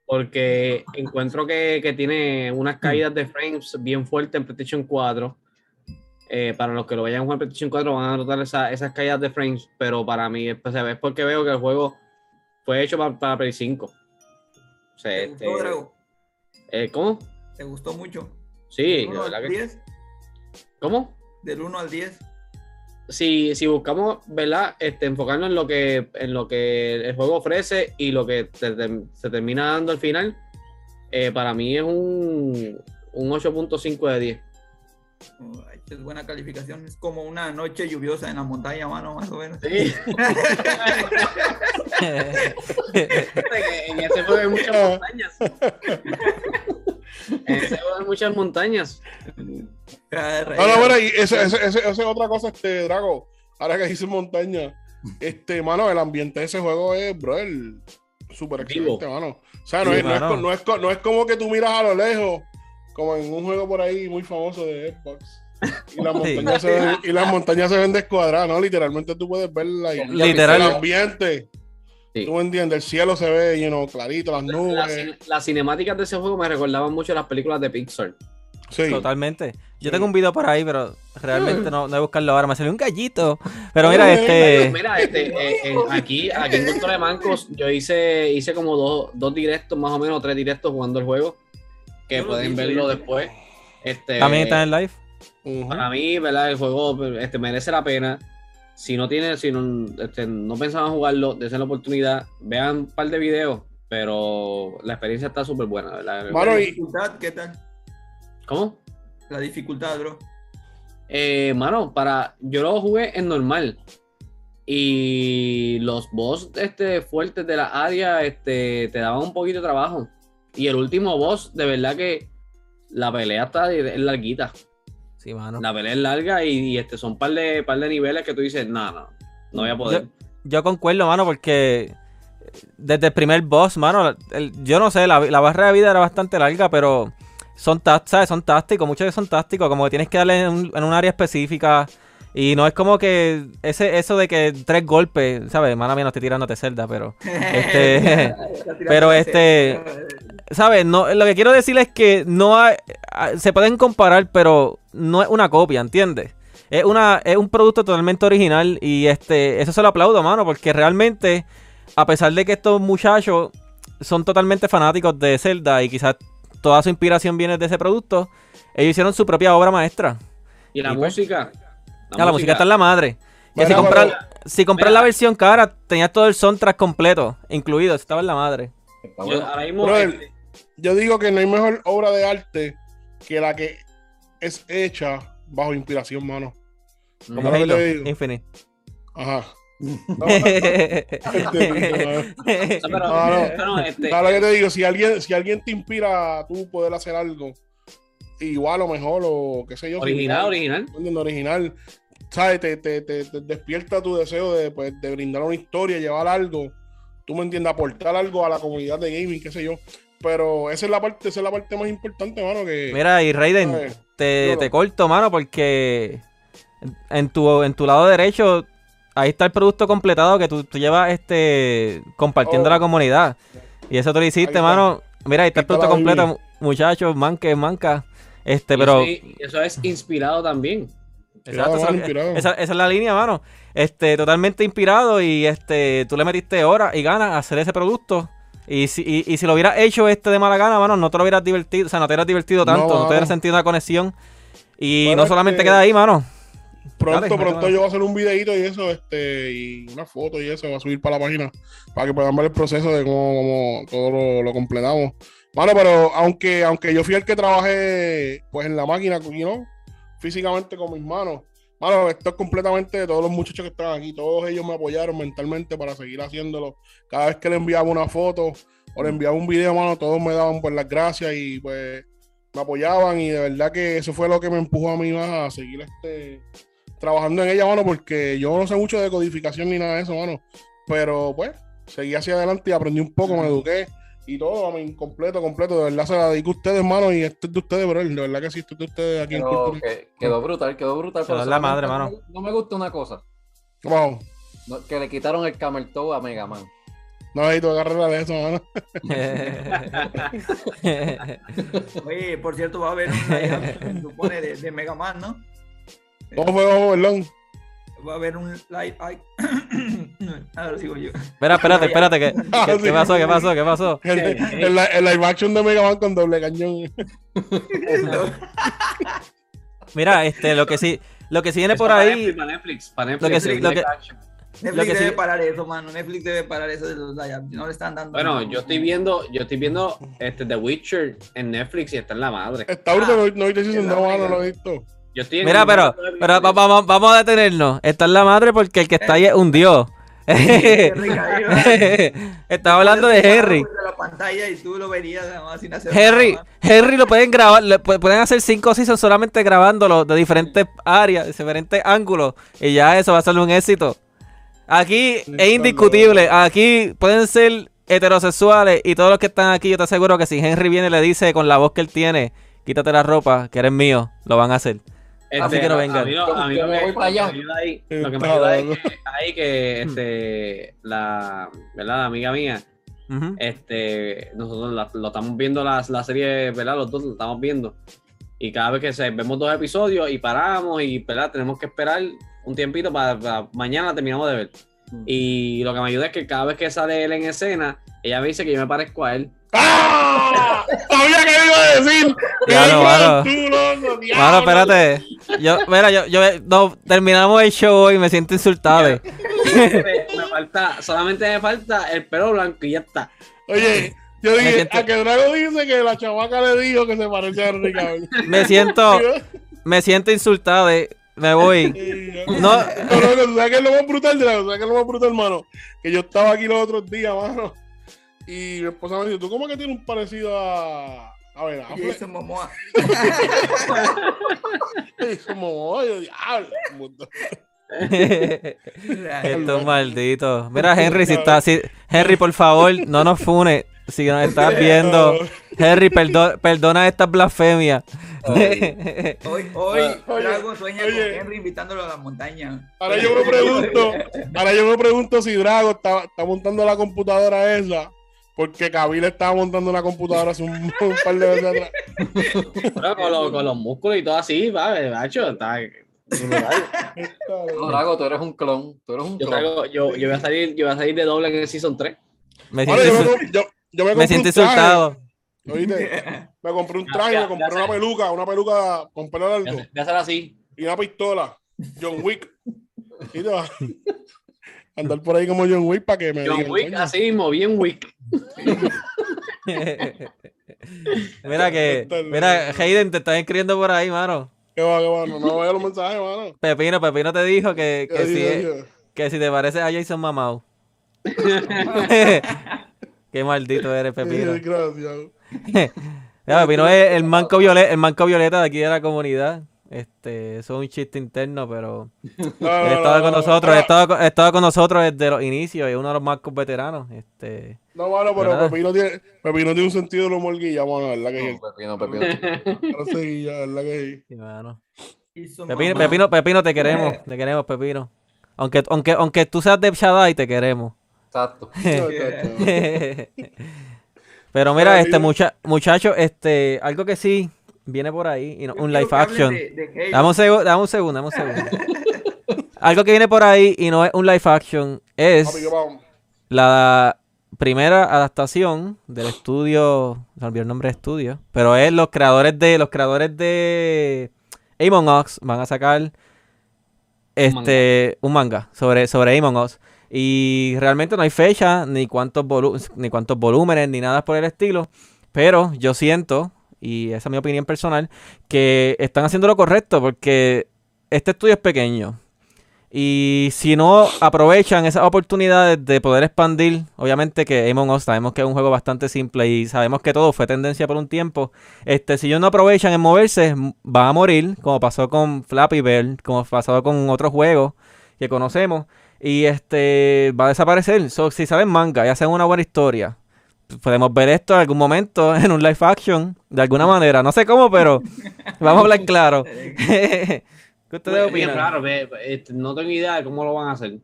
C: Porque encuentro que, que tiene unas caídas de frames bien fuertes en PlayStation 4. Eh, para los que lo vayan a jugar en PlayStation 4 van a notar esa- esas caídas de frames. Pero para mí pues, es porque veo que el juego fue hecho para, para Play 5. O sea,
D: ¿Te
C: este,
D: gustó, Drago?
C: Eh, ¿Cómo?
D: ¿Te gustó mucho?
C: Sí,
D: ¿Del
C: la
D: 1
C: verdad que-
D: 10?
C: ¿Cómo?
D: Del 1 al 10.
C: si, si buscamos, ¿verdad? Este, enfocarnos en lo que en lo que el juego ofrece y lo que te- te- se termina dando al final, eh, para mí es un, un 8.5 de 10.
D: Ay, Es buena calificación. Es como una noche lluviosa en la montaña, mano, más o menos.
C: Sí. en ese juego hay muchas montañas. En ese juego hay muchas montañas.
D: Cara de reír.
B: No, no, mira, y esa ese, ese- esa es otra cosa, este, Drago. Ahora que dice montaña, este, mano, el ambiente de ese juego es, bro, el súper excelente, mano. O sea, no,
A: Sí,
B: es, no, es, no, es, co- no es como que tú miras a lo lejos, como en un juego por ahí muy famoso de Xbox. Y las,
A: Sí.
B: montañas se ven, y las montañas se ven descuadradas, ¿no? Literalmente tú puedes ver la,
A: Literal.
B: el ambiente.
C: Sí.
B: Tú me entiendes, el cielo se ve, you know, clarito, las nubes.
C: las cinemáticas de ese juego me recordaban mucho las películas de Pixar.
B: Sí.
A: Totalmente. Yo
B: Sí.
A: tengo un video por ahí, pero realmente no, no voy a buscarlo ahora. Me salió un gallito. Pero mira, este.
C: Mira, este, eh, en- aquí, aquí en Cultura de Mancos, yo hice, hice como dos, dos directos, más o menos, tres directos jugando el juego, que
D: Yo
C: pueden verlo después. Este,
A: También está en live.
C: Para mí, ¿verdad? El juego este, merece la pena. Si no tiene, si no, este, no pensaban jugarlo, desen la oportunidad, vean un par de videos, pero la experiencia está súper buena,
D: La
B: y-
D: dificultad, ¿qué tal?
C: ¿Cómo?
D: La dificultad, bro.
C: Eh, mano, para. Yo lo jugué en normal. Y los boss este, fuertes de la área este, te daban un poquito de trabajo. Y el último boss, de verdad que la pelea está es larguita.
A: Sí, mano.
C: La pelea es larga y, y, este, son un par de, par de niveles que tú dices, no, no, no voy a poder.
A: Yo concuerdo, mano, porque desde el primer boss, mano, el- yo no sé, la, la barra de vida era bastante larga, pero son, ¿sabes? son tácticos, muchos son tácticos, como que tienes que darle en un, en un área específica Y no es como que ese eso de que tres golpes, ¿sabes? Mala mía, no estoy tirándote celda, pero este pero este ¿sabes? No, lo que quiero decir es que no hay, se pueden comparar, pero no es una copia, ¿entiendes? Es una es un producto totalmente original y este eso se lo aplaudo, mano, porque realmente a pesar de que estos muchachos son totalmente fanáticos de Zelda y quizás toda su inspiración viene de ese producto, ellos hicieron su propia obra maestra.
C: Y la
A: Y pues-
C: música.
A: La música está en la madre. Que
B: Mira,
A: si compras,
B: pero-
A: si compras
C: Mira.
A: la versión cara, tenías todo el soundtrack completo, incluido, estaba en la madre.
C: Yo ahora mismo. Este,
B: Yo digo que no hay mejor obra de arte que la que es hecha bajo inspiración, mano.
A: Como
B: Ahora
A: Halo
B: te digo.
A: Infinite.
B: Ajá. No, no, este,
C: no, pero,
B: No, no.
C: pero, este,
B: Claro que te digo, si alguien, si alguien te inspira a tú poder hacer algo igual o mejor o qué sé yo.
C: original, original.
B: original, ¿sabes? Te, te, te- te despierta tu deseo de, pues, de brindar una historia, llevar algo, tú me entiendes, aportar algo a la comunidad de gaming, qué sé yo. Pero esa es la parte, esa es la parte más importante, mano, que
A: Mira, y Raiden,
B: ¿sabes?
A: te, te corto, mano, porque en- tu, en tu lado derecho, ahí está el producto completado que tú, tú llevas este compartiendo
B: Oh.
A: a la comunidad. Y eso tú lo hiciste, mano. Mira, ahí está el
B: Ahí está
A: producto completo, muchachos, manque, manca. Este,
C: Y
A: pero.
C: sí, eso es inspirado también.
A: Exacto, esa, esa- esa es la línea, mano. Este, totalmente inspirado y este, tú le metiste horas y ganas a hacer ese producto. Y si, y, y si lo hubieras hecho este de mala gana, mano, no te lo hubieras divertido, o sea, no te hubieras divertido
B: No,
A: tanto, no, te hubieras sentido una conexión. Y
B: Bueno,
A: no solamente
B: este-
A: queda ahí, mano.
B: Pronto,
A: Dale,
B: pronto yo voy a hacer un videito y eso, este, y una foto y eso, va a subir para la página para que puedan ver el proceso de cómo, cómo todo lo, lo completamos. Mano, pero aunque, aunque yo fui el que trabajé pues en la máquina, you know, físicamente con mis manos, mano, esto es completamente de todos los muchachos que están aquí, todos ellos me apoyaron mentalmente para seguir haciéndolo. Cada vez que le enviaba una foto o le enviaba un video, mano, todos me daban pues las gracias y pues me apoyaban y de verdad que eso fue lo que me empujó a mí más a seguir este trabajando en ella, mano, porque yo no sé mucho de codificación ni nada de eso, mano. Pero pues, seguí hacia adelante y aprendí un poco, me eduqué y todo, a mí, completo, completo. De verdad se la dedico a ustedes, mano, y esto es de ustedes, bro. De verdad que sí, esto es de ustedes aquí en
E: Pero
B: Cultura.
E: que- quedó brutal, quedó brutal.
A: Se
E: pero
A: la madre,
E: no
A: mano.
E: me- No me gusta una cosa.
B: Vamos,
E: no- que le quitaron el camel toe a Mega Man.
B: no necesito agarrar de eso, mano.
D: Oye, por cierto, va a haber un live action, supone, de, de Mega Man, ¿no?
B: ¿Cómo fue, vamos, perdón?
D: Va a haber un live. Ay. Ahora sigo yo.
A: Espera, espérate, espérate. ¿Qué,
B: Ah,
A: qué-
B: sí.
A: qué pasó? ¿Qué pasó? ¿Qué pasó?
B: El, el, el live action de Mega Man con doble cañón.
A: Mira, este, lo que sí, lo que sí viene
C: Es
A: por
C: para
A: ahí.
C: Netflix, para Netflix, para
A: Lo que
C: Netflix.
A: sí- lo que-.
D: Netflix
A: Lo que
D: debe
A: sí-
D: parar eso, mano. Netflix debe parar eso de los live action. No le están dando.
C: Bueno, yo estoy viendo, yo estoy viendo este The Witcher en Netflix y está en la madre.
B: Está bruto, no, no, no, mano,
D: única.
B: lo he visto.
C: Yo estoy en
A: Mira, pero, vamos, vamos a detenernos. Está en la madre porque el que está ahí es un dios. Estaba hablando de Henry. Henry. Henry lo pueden grabar, le pu- pueden hacer cinco seasons solamente grabándolo de diferentes áreas, de diferentes ángulos, y ya eso va a ser un éxito. Aquí es indiscutible, aquí pueden ser heterosexuales y todos los que están aquí, yo te aseguro que si Henry viene y le dice con la voz que él tiene, quítate la ropa, que eres mío, lo van a hacer.
C: Este,
A: Así que no
C: a-
A: vengan.
C: A mí, lo- a mí
E: Yo
C: lo
E: me
C: que,
E: voy para
C: lo que
E: allá.
C: me ayuda ahí, lo que me ayuda es que, ahí que este, la, ¿verdad? la amiga mía, este, nosotros la- lo estamos viendo la, la serie, ¿verdad? Los dos lo estamos viendo. Y cada vez que se, vemos dos episodios y paramos y ¿verdad? tenemos que esperar un tiempito para, para- mañana la terminamos de ver. Y lo que me ayuda es que cada vez que sale él en escena, ella me dice que yo me parezco a él.
B: ¡Ah! Sabía que iba a decir.
A: Lo, mano.
B: Tú, loco, diablo.
A: Mano, espérate. Yo, mira, yo, yo, no, terminamos el show hoy y me siento insultado.
C: me, me falta, solamente me falta el pelo blanco y ya está.
B: Oye, yo dije,
A: siento-
B: a que Drago dice que la chavaca le dijo que se parece a Henry Cavill.
A: Me siento, me siento insultado. Me voy.
B: No,
A: No.
B: no, no, ¿tú ¿sabes qué es lo más brutal, Drago? ¿Sabes qué es lo más brutal, hermano? Que yo estaba aquí los otros días, mano. Y mi esposa me dice, ¿tú cómo que tienes un parecido a... A ver, a
D: Jason Momoa.
B: Y como, oye, diablo.
A: Estos malditos. Mira, Henry, si está así. Henry, por favor, no nos fune. si nos estás viendo, Henry, perdo- perdona estas blasfemias.
D: Hoy, hoy
B: Oye,
D: Drago sueña
B: oye.
D: con Henry invitándolo a la montaña.
B: Ahora yo me pregunto, ahora yo me pregunto si Drago está, está montando la computadora esa, porque Kabil estaba montando una computadora hace un, un par de veces atrás.
C: Pero con, los- con los músculos y todo así, va, macho, está.
E: No, Drago, tú eres un clon. Tú eres un
C: Yo,
E: clon.
C: traigo- yo, yo voy a salir, yo voy a salir de doble en el Season 3.
A: Me siento,
B: yo me,
A: insul-
B: com- yo, yo me
A: me
B: compré
A: siento
B: un traje,
A: insultado.
B: ¿oíste? Me compré un
C: Ya,
B: traje,
C: ya,
B: me compré
C: ya
B: una peluca, una peluca con pelo largo
C: hacer- voy a hacer así.
B: y una pistola. John Wick. Y te andar por ahí como John Wick para que me
C: John
B: digan,
C: Wick,
B: coño.
C: así mismo, bien Wick.
A: mira que, mira, Hayden, te están escribiendo por ahí, mano.
B: ¿Qué va, qué va? No, no veo los mensajes, mano.
A: Pepino, Pepino te dijo que,
B: ¿Qué
A: que, si, que si te pareces a Jason Mamau. Qué maldito eres, Pepino.
B: Gracias.
A: Pepino es el manco, violeta, el manco violeta de aquí de la comunidad. Este, eso es un chiste interno, pero
B: No,
A: él
B: no,
A: ha
B: no,
A: estado
B: no,
A: con
B: no.
A: nosotros, ha
B: Ahora-
A: estado, con- ha estado con nosotros desde los inicios y es uno de los marcos veteranos. Este,
B: No, mano, pero. Pepino tiene, Pepino tiene un sentido del humor guilla, mano, ¿verdad que sí?
E: No, Pepino, Pepino.
B: Sí,
A: Pepino. Pepino, Pepino, te queremos, te queremos, Pepino. Aunque, aunque, aunque tú seas de Shaddai, te queremos.
E: Exacto.
B: No.
A: Pero mira, este mucha, muchacho, este, algo que sí viene por ahí, y no- un live action.
D: de- de.
A: Dame un, segu- dame un segundo, dame un segundo. algo que viene por ahí y no es un live action, es la primera adaptación del estudio, se me olvidó el nombre de estudio, pero es los creadores de los creadores de Among Us van a sacar este un manga sobre sobre Among Us y realmente no hay fecha ni cuántos volu- ni cuántos volúmenes ni nada por el estilo, pero yo siento y esa es mi opinión personal que están haciendo lo correcto porque este estudio es pequeño. Y si no aprovechan esas oportunidades de poder expandir, obviamente que Among Us sabemos que es un juego bastante simple y sabemos que todo fue tendencia por un tiempo. Este, si ellos no aprovechan en moverse, van a morir, como pasó con Flappy Bird, como pasó con otros juegos que conocemos. Y este va a desaparecer. So, si saben manga y hacen una buena historia, podemos ver esto en algún momento en un live action, de alguna manera. No sé cómo, pero vamos a hablar claro. ¿Qué ustedes
C: Bien
A: opinan?
C: ve, este, no tengo idea de cómo lo van a hacer.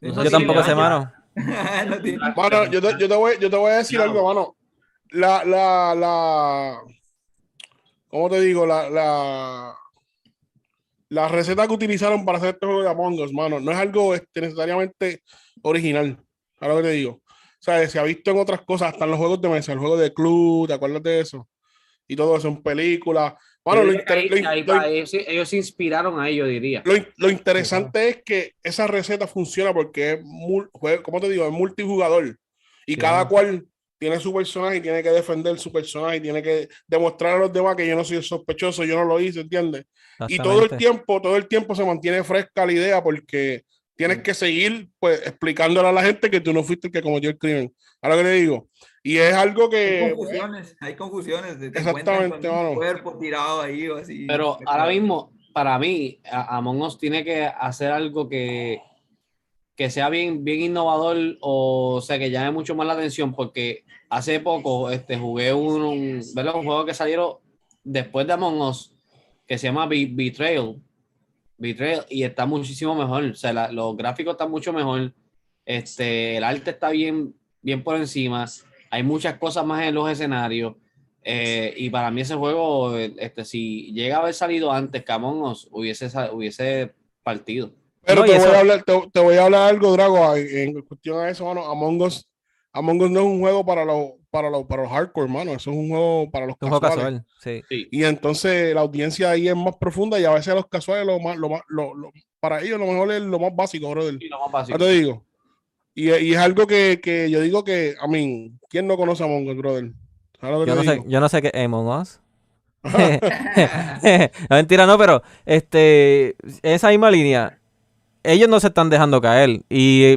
C: No sé
A: Yo
C: si
A: tampoco sé, mano.
D: No tiene-
B: Mano, yo te, yo te voy, yo te voy a decir
C: Claro.
B: algo, mano. La, la, la, ¿cómo te digo? La, la, la receta que utilizaron para hacer este juego de Among Us, mano, no es algo este, necesariamente original. ¿Sabes lo que te digo? O sea, se ha visto en otras cosas, hasta en los juegos de mesa, el juego de club, ¿te acuerdas de eso? Y todo eso en películas.
C: Yo
B: lo, inter-
C: ahí-
B: lo-
C: ahí
B: lo-
C: ellos, se inspiraron a ello, diría.
B: lo, lo interesante es que esa receta funciona porque es, mul- ¿cómo te digo? Es multijugador. Y
A: Sí.
B: cada cual tiene su personaje y tiene que defender su personaje y tiene que demostrar a los demás que yo no soy el sospechoso, yo no lo hice, ¿entiendes? Y todo el tiempo, todo el tiempo se mantiene fresca la idea porque tienes que seguir pues explicándole a la gente que tú no fuiste el que cometió el crimen. Ahora que le digo. Y es algo
D: Hay
B: que
D: confusiones, hay confusiones. Te
B: Exactamente,
D: con un cuerpo tirado ahí o así.
C: Pero ahora mismo, para mí, Among Us tiene que hacer algo que, que sea bien, bien innovador o, sea, que llame mucho más la atención, porque hace poco este, jugué un, un, un juego que salieron después de Among Us, que se llama Be- Betrayal. Betrayal, y está muchísimo mejor. O sea, la- los gráficos están mucho mejor. Este, el arte está bien, bien por encima. Hay muchas cosas más en los escenarios. Eh, y para mí ese juego, este, si llega a haber salido antes que Among Us, hubiese, hubiese partido.
B: Pero
A: No,
B: te, voy
A: eso-
B: a hablar, te, te voy a hablar algo, Drago, en, en cuestión a eso, mano. Among Us, Among Us no es un juego para los, para los, para los hardcore, mano. Eso es un juego para los
A: juego
B: casuales.
A: casual, sí.
B: Y entonces la audiencia ahí es más profunda y a veces los casuales, lo más, lo más, lo, lo- para ellos lo mejor es lo más básico, brother.
C: Y lo más
B: Ya
C: básico.
B: te digo. Y, y es algo que, que yo digo que, a mí, ¿quién no conoce a Among Us, brother? ¿Sabes lo que
A: Yo no, sé, yo no sé qué es Among Us. no, mentira, no, pero este, esa misma línea, ellos no se están dejando caer. Y.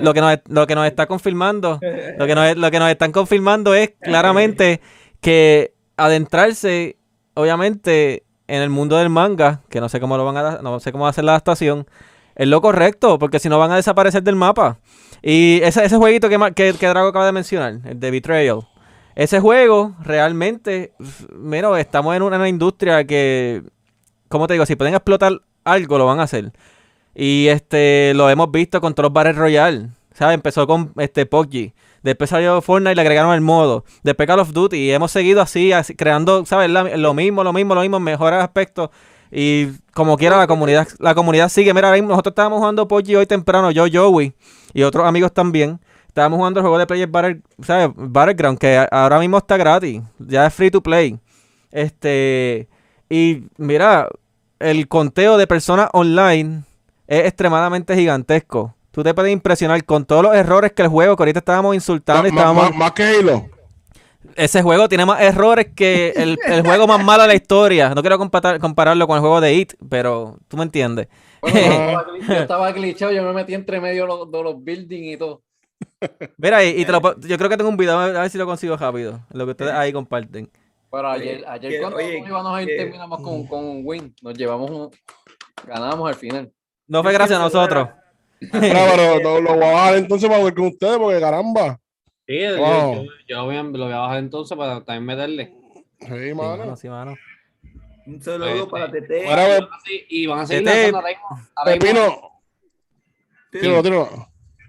A: lo que nos, lo que nos está confirmando, lo que nos, lo que nos están confirmando es claramente que adentrarse, obviamente, en el mundo del manga, que no sé cómo lo van a, no sé cómo va a ser la adaptación, es lo correcto, porque si no van a desaparecer del mapa. Y ese, ese jueguito que, que, que Drago acaba de mencionar, el de Betrayal. Ese juego realmente, mira, estamos en una, una industria que, ¿cómo te digo? Si pueden explotar algo, lo van a hacer. Y este lo hemos visto con todos los Battle Royale. ¿Sabes? Empezó con este PUBG. Después salió Fortnite y le agregaron el modo. Después Call of Duty. Y hemos seguido así, así, creando, ¿sabes? Lo mismo, lo mismo, lo mismo, mejores aspectos. Y como quiera, la comunidad, la comunidad sigue. Mira, nosotros estábamos jugando PUBG hoy temprano, yo, Joey, y otros amigos también. Estábamos jugando el juego de Player Battle, ¿sabes? Battleground, que ahora mismo está gratis. Ya es free to play. Este. Y mira, el conteo de personas online es extremadamente gigantesco. Tú te puedes impresionar con todos los errores que el juego, que ahorita estábamos insultando y estábamos...
B: más- que Halo.
A: Ese juego tiene más errores que el, el juego más malo de la historia. No quiero comparar- compararlo con el juego de It, pero tú me entiendes.
E: Bueno, yo, estaba, glitchado, yo me metí entre medio de los, de los buildings y todo.
A: Mira, y, y te lo yo creo que tengo un video, a ver si lo consigo rápido. Lo que ustedes ahí comparten.
E: Pero ayer, ayer cuando íbamos a ir terminamos con, con un win. Nos llevamos un... Ganamos al final.
A: No fue gracias a nosotros.
B: Mira, pero lo, lo voy a bajar entonces para ver con ustedes, porque caramba.
C: Sí, yo-
B: Wow.
C: yo, yo voy a- lo voy a bajar entonces para también meterle.
B: Sí,
A: Sí,
B: mano.
A: mano, sí, mano.
D: Un saludo
C: Este,
D: para Tete.
B: Ahora,
C: Y van a seguir- y van a seguir
A: Tete.
C: lanzando mismo-
B: Pepino,
D: Sí.
B: tíralo, tíralo.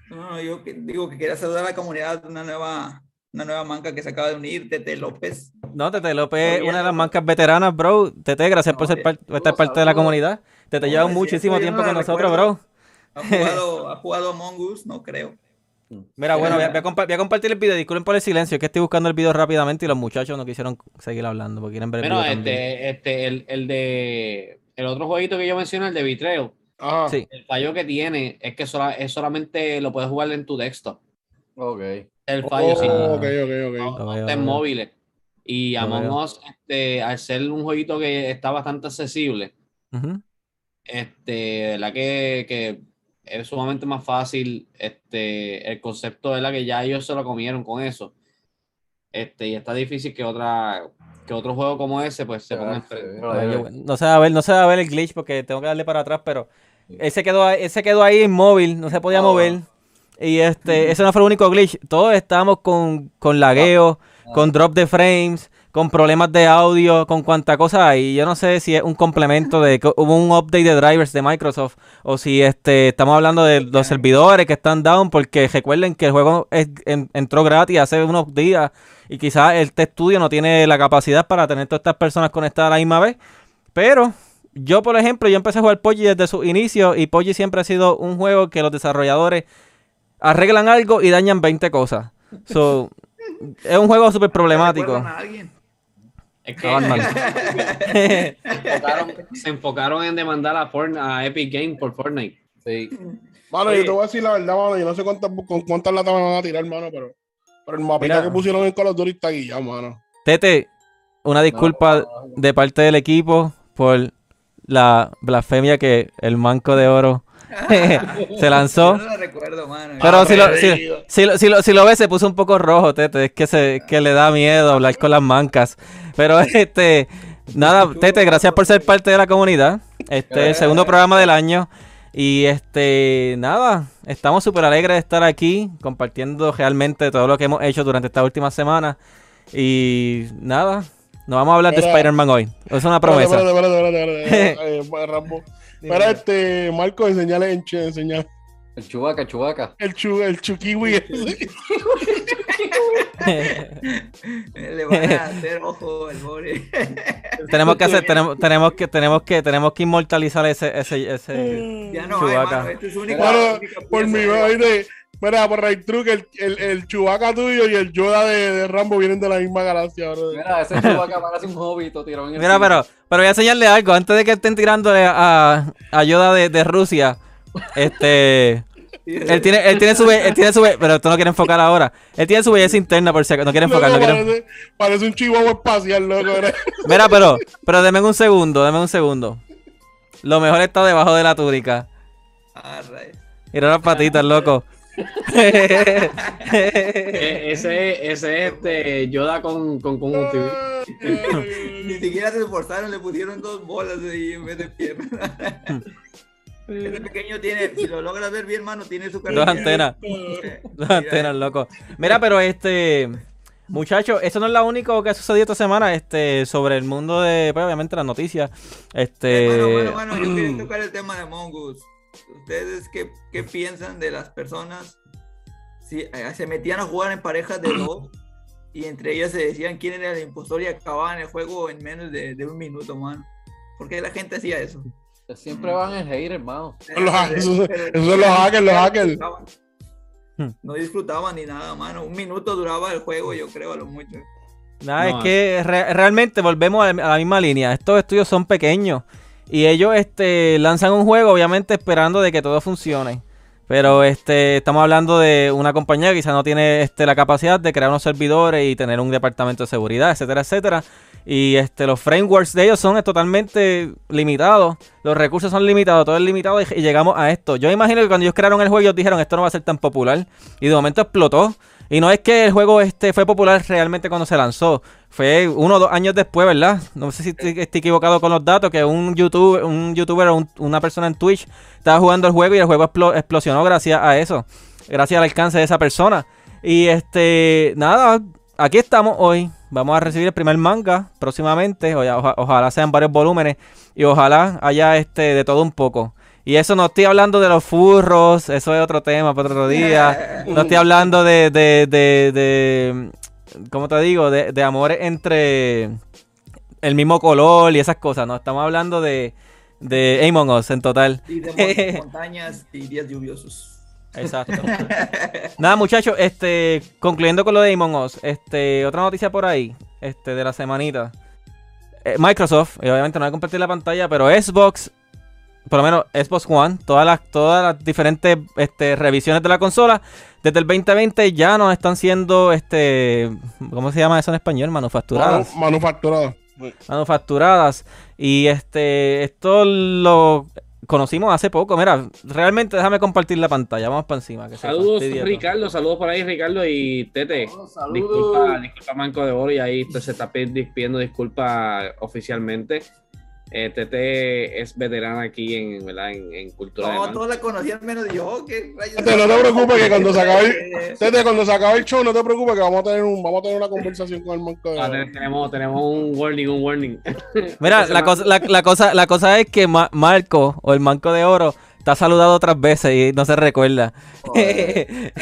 D: No, no, yo que- digo que quería saludar a la comunidad de una nueva, una nueva manca que se acaba de unir, Tete López.
A: No, Tete López una de las
D: no.
A: marcas veteranas, bro. Tete, gracias por
D: No,
A: ser par- por estar parte de la comunidad. Tete
D: No,
A: lleva
D: sí,
A: muchísimo tiempo
D: no
A: con nosotros,
D: recuerdo.
A: bro.
D: Ha jugado, ha jugado Among Us, no creo.
A: Mira, bueno, voy a, voy a compa- voy a compartir el video. Disculpen por el silencio, es que estoy buscando el video rápidamente y los muchachos no quisieron seguir hablando porque quieren ver el video también.
C: este, este, el, el de el otro jueguito que yo mencioné, el de Betrayal,
B: Ajá.
A: Sí.
C: el fallo que tiene es que sola- es solamente lo puedes jugar en tu desktop.
E: Ok.
C: El fallo, sí.
B: Oh, ok, ok,
C: No,
B: ok.
C: no
A: veo.
C: móviles. Y Among. Us, este, al ser un jueguito que está bastante accesible,
A: Ujú.
C: Este, verdad que, que es sumamente más fácil, este, el concepto de la que ya ellos se lo comieron con eso. Este, y está difícil que otra, que otro juego como ese, pues se ponga enfrente.
A: Bueno, no se va a ver, no se va a ver el glitch porque tengo que darle para atrás, pero él se quedó, ahí- él se quedó ahí inmóvil, no se podía
E: Oh.
A: mover. Y este, ese no fue el único glitch. Todos estábamos con, con lagueo, con drop de frames, con problemas de audio, con cuanta cosa hay. Yo no sé si es un complemento de que hubo un update de drivers de Microsoft o si este estamos hablando de los servidores que están down porque recuerden que el juego es- en- entró gratis hace unos días y quizás este estudio no tiene la capacidad para tener todas estas personas conectadas a la misma vez. Pero yo, por ejemplo, yo empecé a jugar Poggi desde su inicio y Poggi siempre ha sido un juego que los desarrolladores arreglan algo y dañan 20 cosas. So, es un juego súper problemático.
D: ¿Recuerdan a alguien?
C: Es que
A: mal.
C: se, enfocaron, se enfocaron en demandar a, Fortnite- a Epic Games por Fortnite.
E: Sí.
B: Mano,
D: Oye.
B: yo te voy a decir la verdad, mano. Yo no sé cuántas, con cuántas latas me van a tirar, mano, pero, pero el mapita
A: Mira.
B: que pusieron en Call of Duty está guillado, mano.
A: Tete, una disculpa de parte del equipo por la blasfemia que el manco de oro se lanzó.
D: Yo no lo recuerdo, mano.
A: Pero si lo,
B: Ah,
A: si, lo, si lo- si lo ves, se puso un poco rojo, Tete. Es que, se, que le da miedo hablar con las mancas. Pero este, nada, Tete, gracias por ser parte de la comunidad. Este es el segundo programa del año. Y este, nada, estamos súper alegres de estar aquí compartiendo realmente todo lo que hemos hecho durante esta última semana. Y nada, nos vamos a hablar de. Spider-Man hoy. Es una
B: Espérate,
A: promesa.
B: espérate, espérate, espérate, espérate. Eh, eh, Rambo. Mira, este, Marco, enseñale, enseñale.
E: El chubaca, el chubaca.
B: El, chu, el chukiwi.
D: Le van a hacer ojo al pobre.
A: tenemos que hacer, tenemos, tenemos que, tenemos que, tenemos que inmortalizar ese, ese, ese.
D: Ya no
A: Chewbacca.
D: hay, mano. Este es su único.
B: Mano,
D: única
B: por
D: pieza
B: mi madre, mira, por Right Truck, el, el, el Chewbacca tuyo y el Yoda de, de Rambo vienen de la misma galaxia, bro.
E: Mira, ese chubaca parece un hobbit el
A: Mira, pero, pero voy a enseñarle algo. Antes de que estén tirándole a, a Yoda de, de Rusia, este. Él tiene, él tiene su él tiene su pero tú no quieres enfocar ahora. Él tiene su belleza interna por si acaso. No quiere enfocar, no
B: parece, parece un chihuahua espacial, loco.
A: Mira, pero, pero deme un segundo, deme un segundo. Lo mejor está debajo de la túnica.
D: Ah.
A: Mira las patitas, loco.
C: E- ese, ese es este Yoda con, con conjuntivitis.
D: Ni siquiera se esforzaron, le pusieron dos bolas ahí en vez de piernas. Este pequeño tiene, si lo logras ver bien, hermano, tiene su
A: Dos
D: carita.
A: antenas. Dos antenas, loco. Mira, pero este. Muchachos, eso no es lo único que ha sucedido esta semana este, sobre el mundo de, pues, obviamente, las noticias. Este,
D: Bueno, bueno, bueno, yo quería tocar el tema de Mongoose. ¿Ustedes qué, qué piensan de las personas si eh, se metían a jugar en parejas de dos y entre ellas se decían quién era el impostor y acababan el juego en menos de, de un minuto, mano? ¿Por qué la gente hacía eso?
E: Siempre van en hate, hermano.
B: Los hackers, los hackers, los
D: no
B: hackers.
D: disfrutaban.
A: Hmm.
D: No disfrutaban ni nada, mano. Un minuto duraba el juego, yo creo, a lo mucho.
A: Nada,
C: No,
A: es que re- realmente volvemos a la misma línea. Estos estudios son pequeños y ellos este, lanzan un juego obviamente esperando de que todo funcione. Pero este, estamos hablando de una compañía que quizá no tiene este, la capacidad de crear unos servidores y tener un departamento de seguridad, etcétera, etcétera. Y este, los frameworks de ellos son totalmente limitados. Los recursos son limitados, todo es limitado y, y llegamos a esto. Yo imagino que cuando ellos crearon el juego ellos dijeron esto no va a ser tan popular. Y de momento explotó. Y no es que el juego este fue popular realmente cuando se lanzó. Fue uno o dos años después, ¿verdad? No sé si estoy, equivocado con los datos, que un youtuber, un youtuber o un- una persona en Twitch estaba jugando el juego y el juego explo- explosionó gracias a eso. Gracias al alcance de esa persona. Y este, nada, aquí estamos hoy. Vamos a recibir el primer manga próximamente. Ojalá sean varios volúmenes. Y ojalá haya este de todo un poco. Y eso no estoy hablando de los furros, eso es otro tema para otro día. No estoy hablando de, de, de, de ¿cómo te digo? De, de amores entre el mismo color y esas cosas, ¿no? Estamos hablando de, de Among Us en total.
D: Y de mon- montañas y días lluviosos.
A: Exacto. Nada, muchachos, este, concluyendo con lo de Among Us, este, otra noticia por ahí, este, de la semanita. Eh, Microsoft, y obviamente no voy a compartir la pantalla, pero Xbox, por lo menos Xbox One, todas las, todas las diferentes este, revisiones de la consola, desde el 2020 ya no están siendo, este, ¿cómo se llama eso en español? Manufacturadas
B: Manu- Manufacturado.
A: manufacturadas. Y este, esto lo conocimos hace poco. Mira, realmente déjame compartir la pantalla. Vamos para encima. que
C: Saludos. Ricardo. Saludos por ahí, Ricardo y Tete.
E: Saludos, saludos.
C: Disculpa, disculpa, Manco de Oro. Y ahí pues, se está pi- pidiendo disculpas oficialmente. Eh, Tete es veterana aquí en, ¿verdad? en, en cultura
D: No, todos la conocían menos yo.
B: Tete, no te preocupes que cuando se acabe
D: Eh,
B: Tete, cuando se acabe el show, no te preocupes que vamos a tener un, vamos a tener una conversación con el manco de
C: Ah,
B: oro.
C: te- tenemos, tenemos un warning, un warning.
A: Mira, la cosa, la, la cosa, la cosa es que Ma- Marco o el Manco de Oro está saludado otras veces y no se recuerda.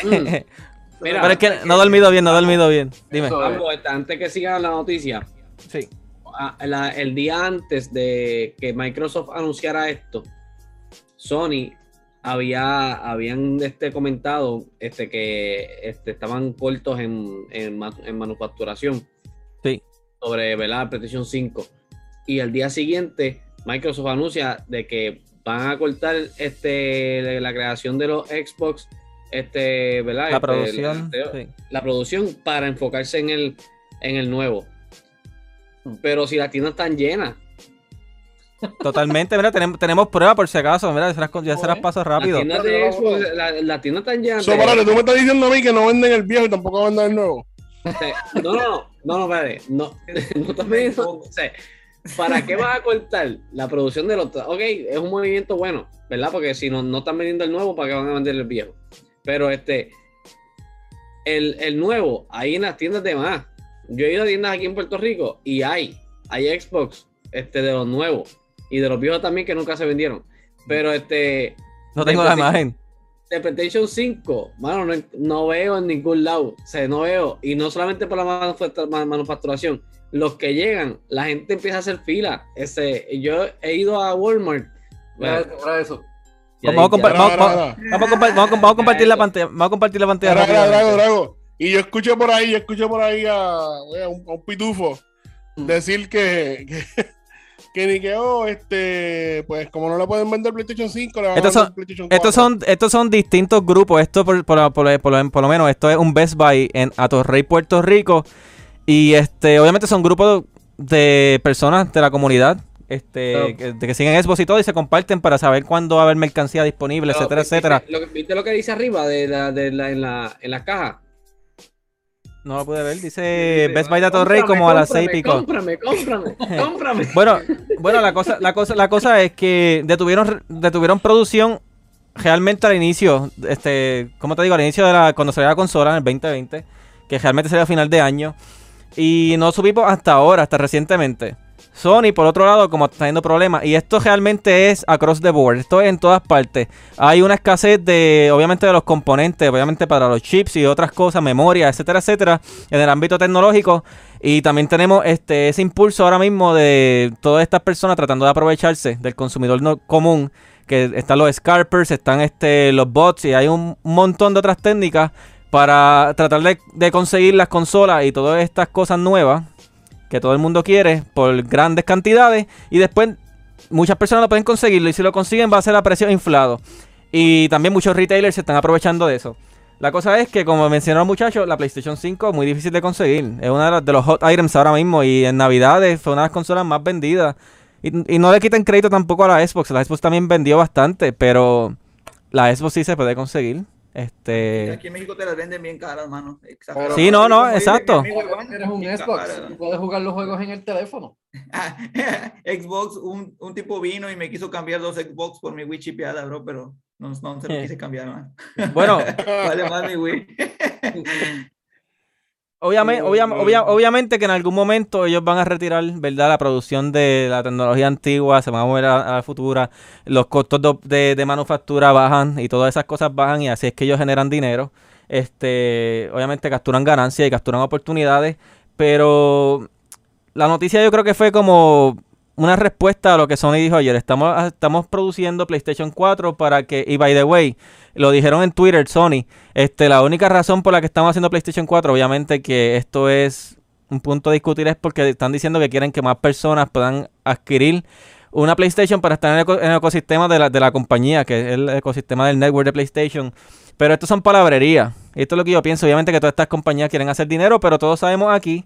C: Mira,
A: Pero es que no he dormido bien, no he dormido bien. Dime.
E: Eso
C: antes que siga la noticia,
A: Sí.
C: La- el día antes de que Microsoft anunciara esto, Sony había habían este, comentado este, que este, estaban cortos en, en, en manufacturación
A: Sí.
C: sobre ¿verdad? PlayStation 5. Y al día siguiente, Microsoft anuncia de que van a cortar este, la creación de los Xbox, este, ¿verdad?
A: La
C: Este,
A: producción.
C: la-
A: sí.
C: la producción para enfocarse en el, en el nuevo. Pero si las tiendas están llenas,
A: Totalmente. Mira, tenemos, tenemos pruebas por si acaso. Mira, ya se las, ya se las paso rápido.
C: tiendas de Xbox, la- las tiendas están llenas.
B: So, tú me estás diciendo a mí que no venden el viejo y tampoco venden el nuevo.
C: no, no, no, no, no, espérate, no, no estás vendiendo- o sea, ¿Para qué vas a cortar la producción de los? Ok, es un movimiento bueno, ¿verdad? Porque si no, no están vendiendo el nuevo, ¿para qué van a vender el viejo? Pero este, el, el nuevo, ahí en las tiendas de más. Yo he ido a tiendas aquí en Puerto Rico y hay, hay Xbox este, de los nuevos y de los viejos también que nunca se vendieron. Pero este,
A: No tengo la imagen.
C: de PlayStation 5, mano, no, no veo en ningún lado. O sea, no veo. Y no solamente por la manufactura- ma- manufacturación. Los que llegan, la gente empieza a hacer fila. Ese, yo he ido a Walmart.
E: Eso.
A: Vamos a compartir la pantalla. Vamos a compartir la pantalla. Rápidamente.
B: Drago, Drago. Y yo escuché por ahí, yo escuché por ahí a, un, a un pitufo decir que, que, que ni que, oh, este, pues como no le pueden vender PlayStation 5, le van
A: Estos
B: a
A: son-
B: vender PlayStation 4.
A: Estos son, estos son distintos grupos. Esto por, por, por- por lo- por lo menos, esto es un Best Buy en Atorrey, Puerto Rico. Y este, obviamente son grupos de personas de la comunidad. Este, que, de que siguen Xbox y todo y se comparten para saber cuándo va a haber mercancía disponible, etcétera,
C: ¿viste-
A: etcétera.
C: lo que- ¿Viste lo que dice arriba de la, de la, en, la, en la caja?
A: No lo pude ver. Dice Best Buy de Torrey como a las seis y pico.
C: Cómprame, cómprame, cómprame.
A: Bueno, bueno, la cosa, la cosa, la cosa es que detuvieron, detuvieron producción realmente al inicio, este, ¿cómo te digo? Al inicio de la, cuando salió la consola en el 2020, que realmente sería a final de año. Y no subimos hasta ahora, hasta recientemente. Sony, por otro lado, como está teniendo problemas, y esto realmente es across the board, esto es en todas partes. Hay una escasez de, obviamente, de los componentes, obviamente para los chips y otras cosas, memoria, etcétera, etcétera, en el ámbito tecnológico. Y también tenemos este ese impulso ahora mismo de todas estas personas tratando de aprovecharse del consumidor común, que están los scalpers, están este los bots y hay un montón de otras técnicas para tratar de conseguir las consolas y todas estas cosas nuevas que todo el mundo quiere por grandes cantidades y después muchas personas no pueden conseguirlo y si lo consiguen va a ser a precio inflado. Y también muchos retailers se están aprovechando de eso. La cosa es que, como mencionó el muchacho, la PlayStation 5 es muy difícil de conseguir. Es los, de los hot items ahora mismo y en Navidades fue una de las consolas más vendidas. Y, y no le quiten crédito tampoco a la Xbox. La Xbox también vendió bastante, pero la Xbox sí se puede conseguir. Este...
D: Aquí en México te las venden bien caras, mano.
B: Pero-
A: Sí, no, no, exacto.
E: Eres un Xbox
D: cara.
E: puedes jugar los juegos en el teléfono.
D: Xbox, un, un tipo vino y me quiso cambiar dos Xbox por mi Wii chipeada, bro, pero no, no se lo quise cambiar, man.
A: Bueno,
D: Vale más mi Wii.
A: Obviamente, obviamente que en algún momento ellos van a retirar, ¿verdad? La producción de la tecnología antigua, se van a mover a, a la futura, los costos do- de, de manufactura bajan y todas esas cosas bajan y así es que ellos generan dinero. Este, obviamente capturan ganancias y capturan oportunidades, pero la noticia yo creo que fue como una respuesta a lo que Sony dijo ayer. Estamos, estamos produciendo PlayStation 4 para que, y by the way, lo dijeron en Twitter, Sony. Este, la única razón por la que estamos haciendo PlayStation 4, obviamente que esto es un punto a discutir, es porque están diciendo que quieren que más personas puedan adquirir una PlayStation para estar en el, eco- en el ecosistema de la, de la compañía, que es el ecosistema del network de PlayStation. Pero esto son palabrerías. Esto es lo que yo pienso. Obviamente que todas estas compañías quieren hacer dinero, pero todos sabemos aquí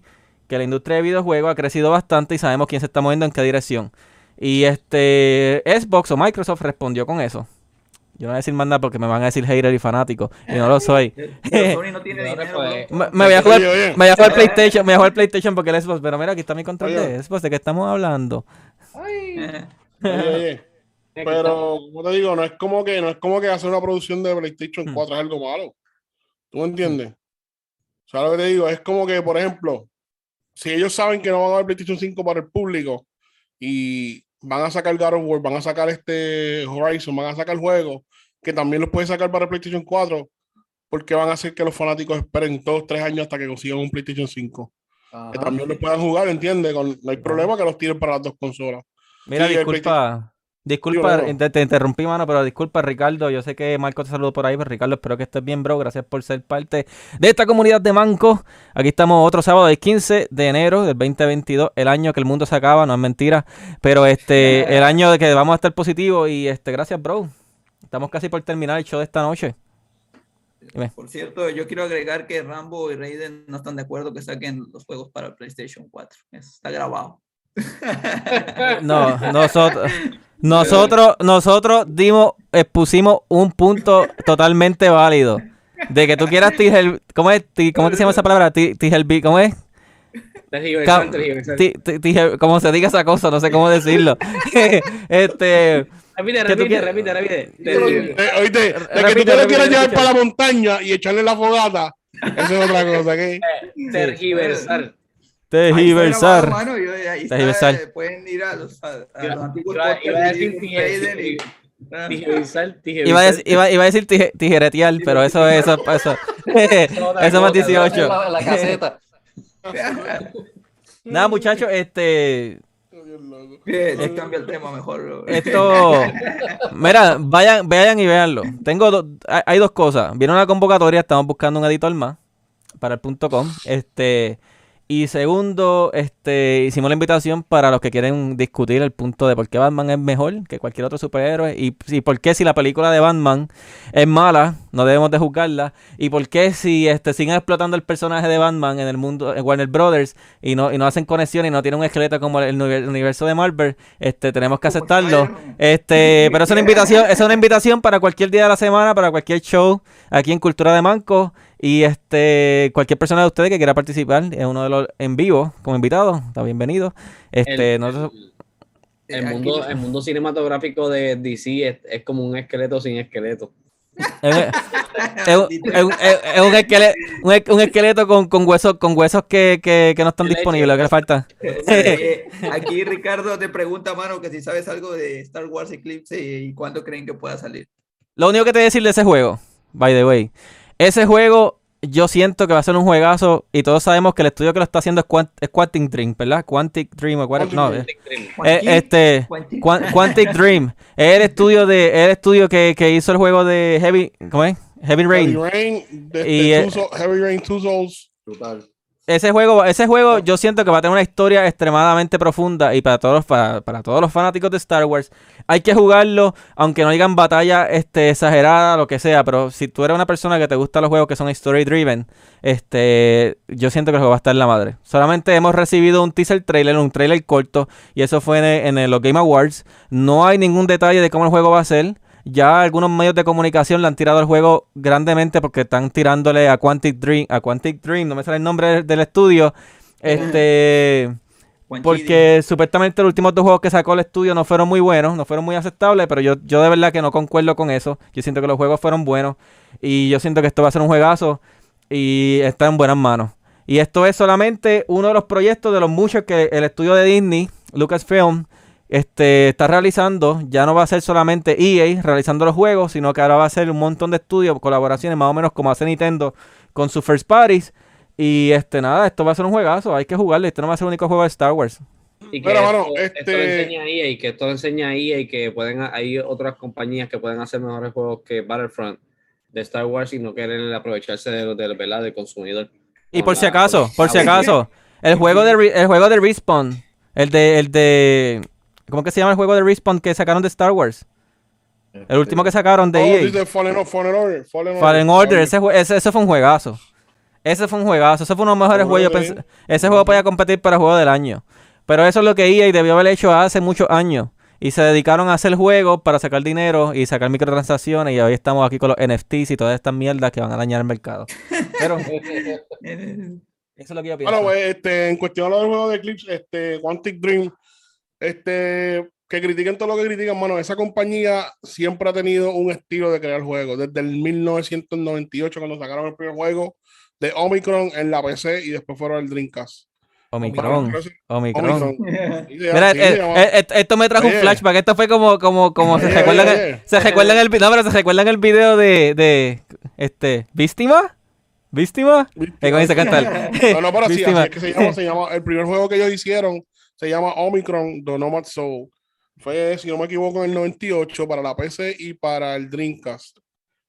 A: que la industria de videojuegos ha crecido bastante y sabemos quién se está moviendo en qué dirección. Y este Xbox o Microsoft respondió con eso. Yo no voy a decir más nada porque me van a decir hater y fanático. Y no lo soy.
D: Pero Sony no tiene dinero,
E: pues.
A: Me, me voy a jugar, me voy a jugar PlayStation, me voy a jugar PlayStation porque el Xbox. Pero mira, aquí está mi control
B: Oye.
A: de Xbox. ¿De qué estamos hablando?
B: Oye, oye, pero como te digo, no es como que no es como que hacer una producción de PlayStation
A: Hmm.
B: 4 es algo malo. ¿Tú me entiendes? ¿Sabes lo que te digo? Es como que, por ejemplo, si ellos saben que no van a haber PlayStation 5 para el público y van a sacar God of War, van a sacar este Horizon, van a sacar juegos que también los pueden sacar para el PlayStation 4, porque van a hacer que los fanáticos esperen dos, tres años hasta que consigan un PlayStation 5.
E: Ajá.
B: Que también los puedan jugar, ¿entiendes? No hay problema que los tiren para las dos consolas.
A: Mira,
B: Sí,
A: disculpa. Disculpa,
B: no.
A: te, te interrumpí, mano, pero disculpa, Ricardo. Yo sé que Marco te saludó por ahí, pero Ricardo, espero que estés bien, bro. Gracias por ser parte de esta comunidad de Manco. Aquí estamos otro sábado, el 15 de enero del 2022, el año que el mundo se acaba, no es mentira. Pero este, el año de que vamos a estar positivos. Y este, gracias, bro. Estamos casi por terminar el show de esta noche. Dime.
D: Por cierto, yo quiero agregar que Rambo y Raiden no están de acuerdo que saquen los juegos para PlayStation 4. Eso está grabado.
A: No, nosotros, nosotros, nosotros dimos, expusimos un punto totalmente válido. De que tú quieras tiger, ¿cómo es? ¿Cómo es que se llama esa palabra? Ti- tiger- ¿cómo es? Como se diga esa cosa, no sé cómo decirlo. este,
C: Repite,
A: ¿Qué tú
C: repite, repite, repite.
B: Eh, oíste, de que tú te lo quieras llevar para la montaña y echarle la fogata, eso es otra cosa, ¿ok?
C: Tergiversar.
D: Está,
A: Tergiversar.
D: eh, pueden ir a los, a, a
C: Iba-
D: los antiguos
C: iba- a.
A: Iba a decir, iba, a decir tije- tijeretear, pero eso es eso, eso, eso más 18.
E: En la, la caseta.
A: Nada, muchachos, este,
D: Bien, cambia el tema mejor.
A: Esto. Mira, vayan, vayan y véanlo. Tengo do- hay, hay dos cosas. Viene una convocatoria, estamos buscando un editor más para el punto com. Este. Y segundo, este, hicimos la invitación para los que quieren discutir el punto de por qué Batman es mejor que cualquier otro superhéroe y, y por qué si la película de Batman es mala, no debemos de juzgarla y por qué si este, siguen explotando el personaje de Batman en el mundo en Warner Brothers y no, y no hacen conexión y no tienen un esqueleto como el, univer- universo de Marvel, este, tenemos que aceptarlo. Este, pero es una invitación, es una invitación para cualquier día de la semana, para cualquier show aquí en Cultura de Manco. Y este, cualquier persona de ustedes que quiera participar en uno de los en vivo como invitado, está bienvenido. Este,
C: el,
A: nosotros-
C: el- el
D: Aquí-
C: mundo, el mundo cinematográfico de DC es, es como un esqueleto sin esqueleto.
A: es, es un- es un- es- es un esqueleto, un, con, con huesos, con huesos que, que, que no están disponibles, que le faltan.
D: Eh, Aquí Ricardo te pregunta, mano, que si sabes algo de Star Wars Eclipse y cuándo creen que pueda salir.
A: Lo único que te voy a decir de ese juego, by the way, ese juego yo siento que va a ser un juegazo y todos sabemos que el estudio que lo está haciendo es, Quant- es Quantic Dream, ¿verdad? Quantic Dream o Quantic, no,
B: Quantic
A: eh,
C: Dream.
A: eh, este
D: Quantic.
A: Quan- Quantic Dream es el estudio de es el estudio que, que hizo el juego de Heavy, ¿cómo es? Heavy Rain.
B: Heavy Rain, de,
A: Y,
B: de Two Soul- Heavy Rain Two Souls.
E: Brutal.
A: Ese juego, ese juego yo siento que va a tener una historia extremadamente profunda y para todos los, para, para todos los fanáticos de Star Wars hay que jugarlo, aunque no digan batalla este, exagerada, lo que sea, pero si tú eres una persona que te gustan los juegos que son story driven, este, yo siento que el juego va a estar en la madre. Solamente hemos recibido un teaser trailer, un trailer corto, y eso fue en, el- en los Game Awards. No hay ningún detalle de cómo el juego va a ser. Ya algunos medios de comunicación le han tirado el juego grandemente porque están tirándole a Quantic Dream, a Quantic Dream, no me sale el nombre del, estudio, este, porque supuestamente los últimos dos juegos que sacó el estudio no fueron muy buenos, no fueron muy aceptables, pero yo, yo de verdad que no concuerdo con eso. Yo siento que los juegos fueron buenos y yo siento que esto va a ser un juegazo y está en buenas manos. Y esto es solamente uno de los proyectos de los muchos que el estudio de Disney, Lucasfilm, este, está realizando. Ya no va a ser solamente EA realizando los juegos, sino que ahora va a ser un montón de estudios, colaboraciones, más o menos como hace Nintendo con sus first parties. Y este, nada, esto va a ser un juegazo, hay que jugarle. Este no va a ser el único juego de Star Wars.
C: Y que
B: Pero, mano,
C: esto, esto
B: este-
C: lo enseña EA y que esto lo enseña EA y que pueden, hay otras compañías que pueden hacer mejores juegos que Battlefront de Star Wars y no quieren aprovecharse de, de, ¿verdad? del consumidor.
A: Y por si acaso, por si acaso, el juego de el juego de Respawn, el de el de ¿cómo que se llama el juego de Respawn que sacaron de Star Wars? El último que sacaron de
B: Oh,
A: EA.
B: dice Fallen, Fallen Order. Fallen,
A: Fallen Order, ese, jue- ese, ese fue un juegazo. Ese fue un juegazo, ese fue uno de los mejores
B: Juego
A: juegos.
B: de-
A: pensé- ese juego podía competir para juego del año. Pero eso es lo que EA debió haber hecho hace muchos años. Y se dedicaron a hacer juegos para sacar dinero y sacar microtransacciones. Y hoy estamos aquí con los NFTs y todas estas mierdas que van a dañar el mercado. Pero eso es lo que yo pienso.
B: Bueno, pues, este, en cuestión a lo del juego de Eclipse, este, Quantic Dream, este, que critiquen todo lo que critican, mano, esa compañía siempre ha tenido un estilo de crear juegos. Desde el 1998, cuando sacaron el primer juego de Omicron en la PC y después fueron al Dreamcast.
A: Omicron. Omicron. Mira,
B: sí,
A: eh, eh, eh, esto me trajo un flashback. Esto fue como, como, como se recuerdan,
B: oye,
A: el,
B: oye.
A: se recuerdan el, no, pero se recuerdan el video de, de este, ¿Víctima? ¿Víctima? Eh, comienza a cantar.
B: No, no, pero sí,
A: Víctima.
B: así es que se llama, se llama, el primer juego que ellos hicieron se llama Omicron The Nomad Soul. Fue, si no me equivoco, en el 98 para la PC y para el Dreamcast.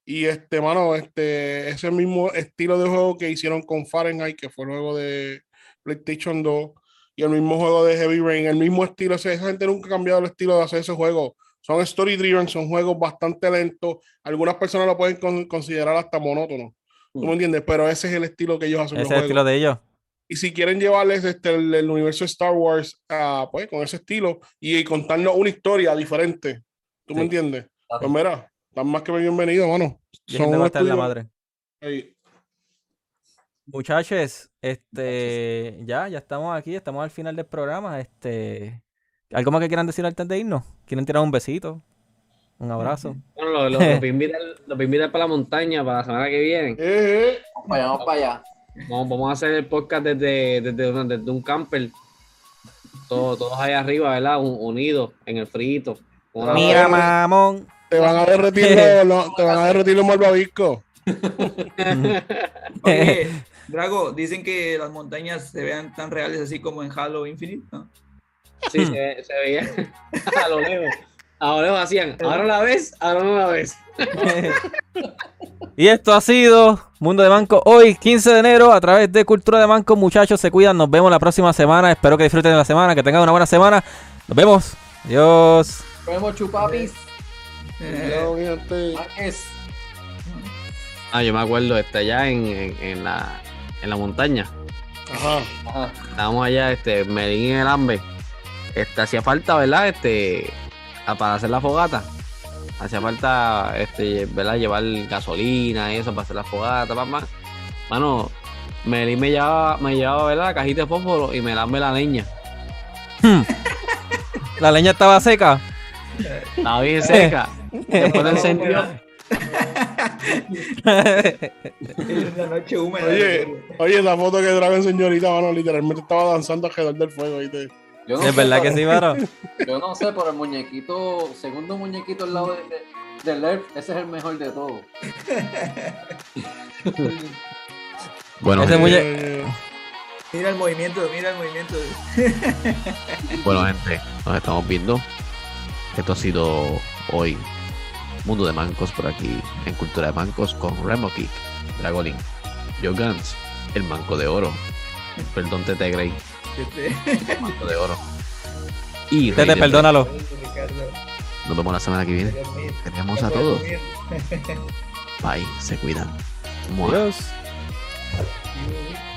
B: Y este, mano, este, ese mismo estilo de juego que hicieron con Fahrenheit, que fue el juego de PlayStation 2, y el mismo juego de Heavy Rain, el mismo estilo, o sea, esa gente nunca ha cambiado el estilo de hacer ese juego. Son story driven, son juegos bastante lentos. Algunas personas lo pueden con- considerar hasta monótono. ¿Tú me entiendes? Pero ese es el estilo que ellos hacen.
A: Ese es el estilo de ellos.
B: Y si quieren llevarles este, el, el universo de Star Wars ah, pues, con ese estilo y, y contarnos una historia diferente, ¿tú me entiendes? Pues mira, están más que bienvenidos, mano.
A: Y gente va a estar la madre. Muchachos, este, ya, ya estamos aquí, estamos al final del programa. Este, ¿algo más que quieran decir antes de irnos? ¿Quieren tirar un besito? Un abrazo.
C: Bueno, lo, lo, lo voy a invitar, lo invitar para la montaña para la semana que viene.
B: eh, eh.
E: Vamos para allá, vamos para allá.
C: Vamos, vamos a hacer el podcast desde, desde, desde un camper. Todos, todos ahí arriba, ¿verdad? Un- unidos en el frito. Una-
A: Mira, mamón.
B: Te van a derretir los, los- te van a derretir los malvaviscos.
D: Oye, Drago, dicen que las montañas se vean tan reales así como en Halo Infinite, ¿no?
C: Sí, se, ve- se veía a lo lejos. A lo hacían. Ahora la ves, ahora no la ves.
A: Y esto ha sido Mundo de Banco hoy, 15 de enero, a través de Cultura de Banco. Muchachos, se cuidan. Nos vemos la próxima semana. Espero que disfruten de la semana, que tengan una buena semana. Nos vemos. Adiós.
E: Nos vemos, chupapis.
D: Eh.
C: Ah, yo me acuerdo, este, allá en, en, en la, en la montaña.
B: Ajá.
E: Ajá.
C: Estábamos allá, este, Medellín en el Ambe. Este, hacía falta, ¿verdad? Este, para hacer la fogata. Hacía falta, este, ¿verdad? Llevar gasolina y eso para hacer la fogata, papá. Mano, Meli me llevaba, me llevaba a ver la cajita de fósforo y me lambe la leña.
A: La leña estaba seca.
C: Estaba bien seca. Después la encendió.
D: Noche húmeda.
B: Oye, oye, esa foto que Dragon señorita, mano, literalmente estaba danzando alrededor del fuego, ¿viste?
E: Yo no
A: Es
E: sé,
A: verdad que
E: pero-
A: sí, Varo.
E: Yo no sé, pero el muñequito, segundo muñequito al lado de, de, del Earth, ese es el mejor de todos.
C: Bueno,
A: Ese
C: gente,
A: muñe-
B: Eh,
D: Mira el movimiento, mira el movimiento.
C: bueno, gente, nos estamos viendo. Esto ha sido hoy Mundo de Mancos por aquí en Cultura de Mancos con Remo Kick, Dragolin, Joe Guns, el Manco de Oro. Perdón, Tete Grey,
D: Este,
C: Manco de Oro. Y
A: Tete, perdónalo.
C: Nos vemos la semana que viene. Queremos a todos. Bye, se cuidan.
A: Adiós.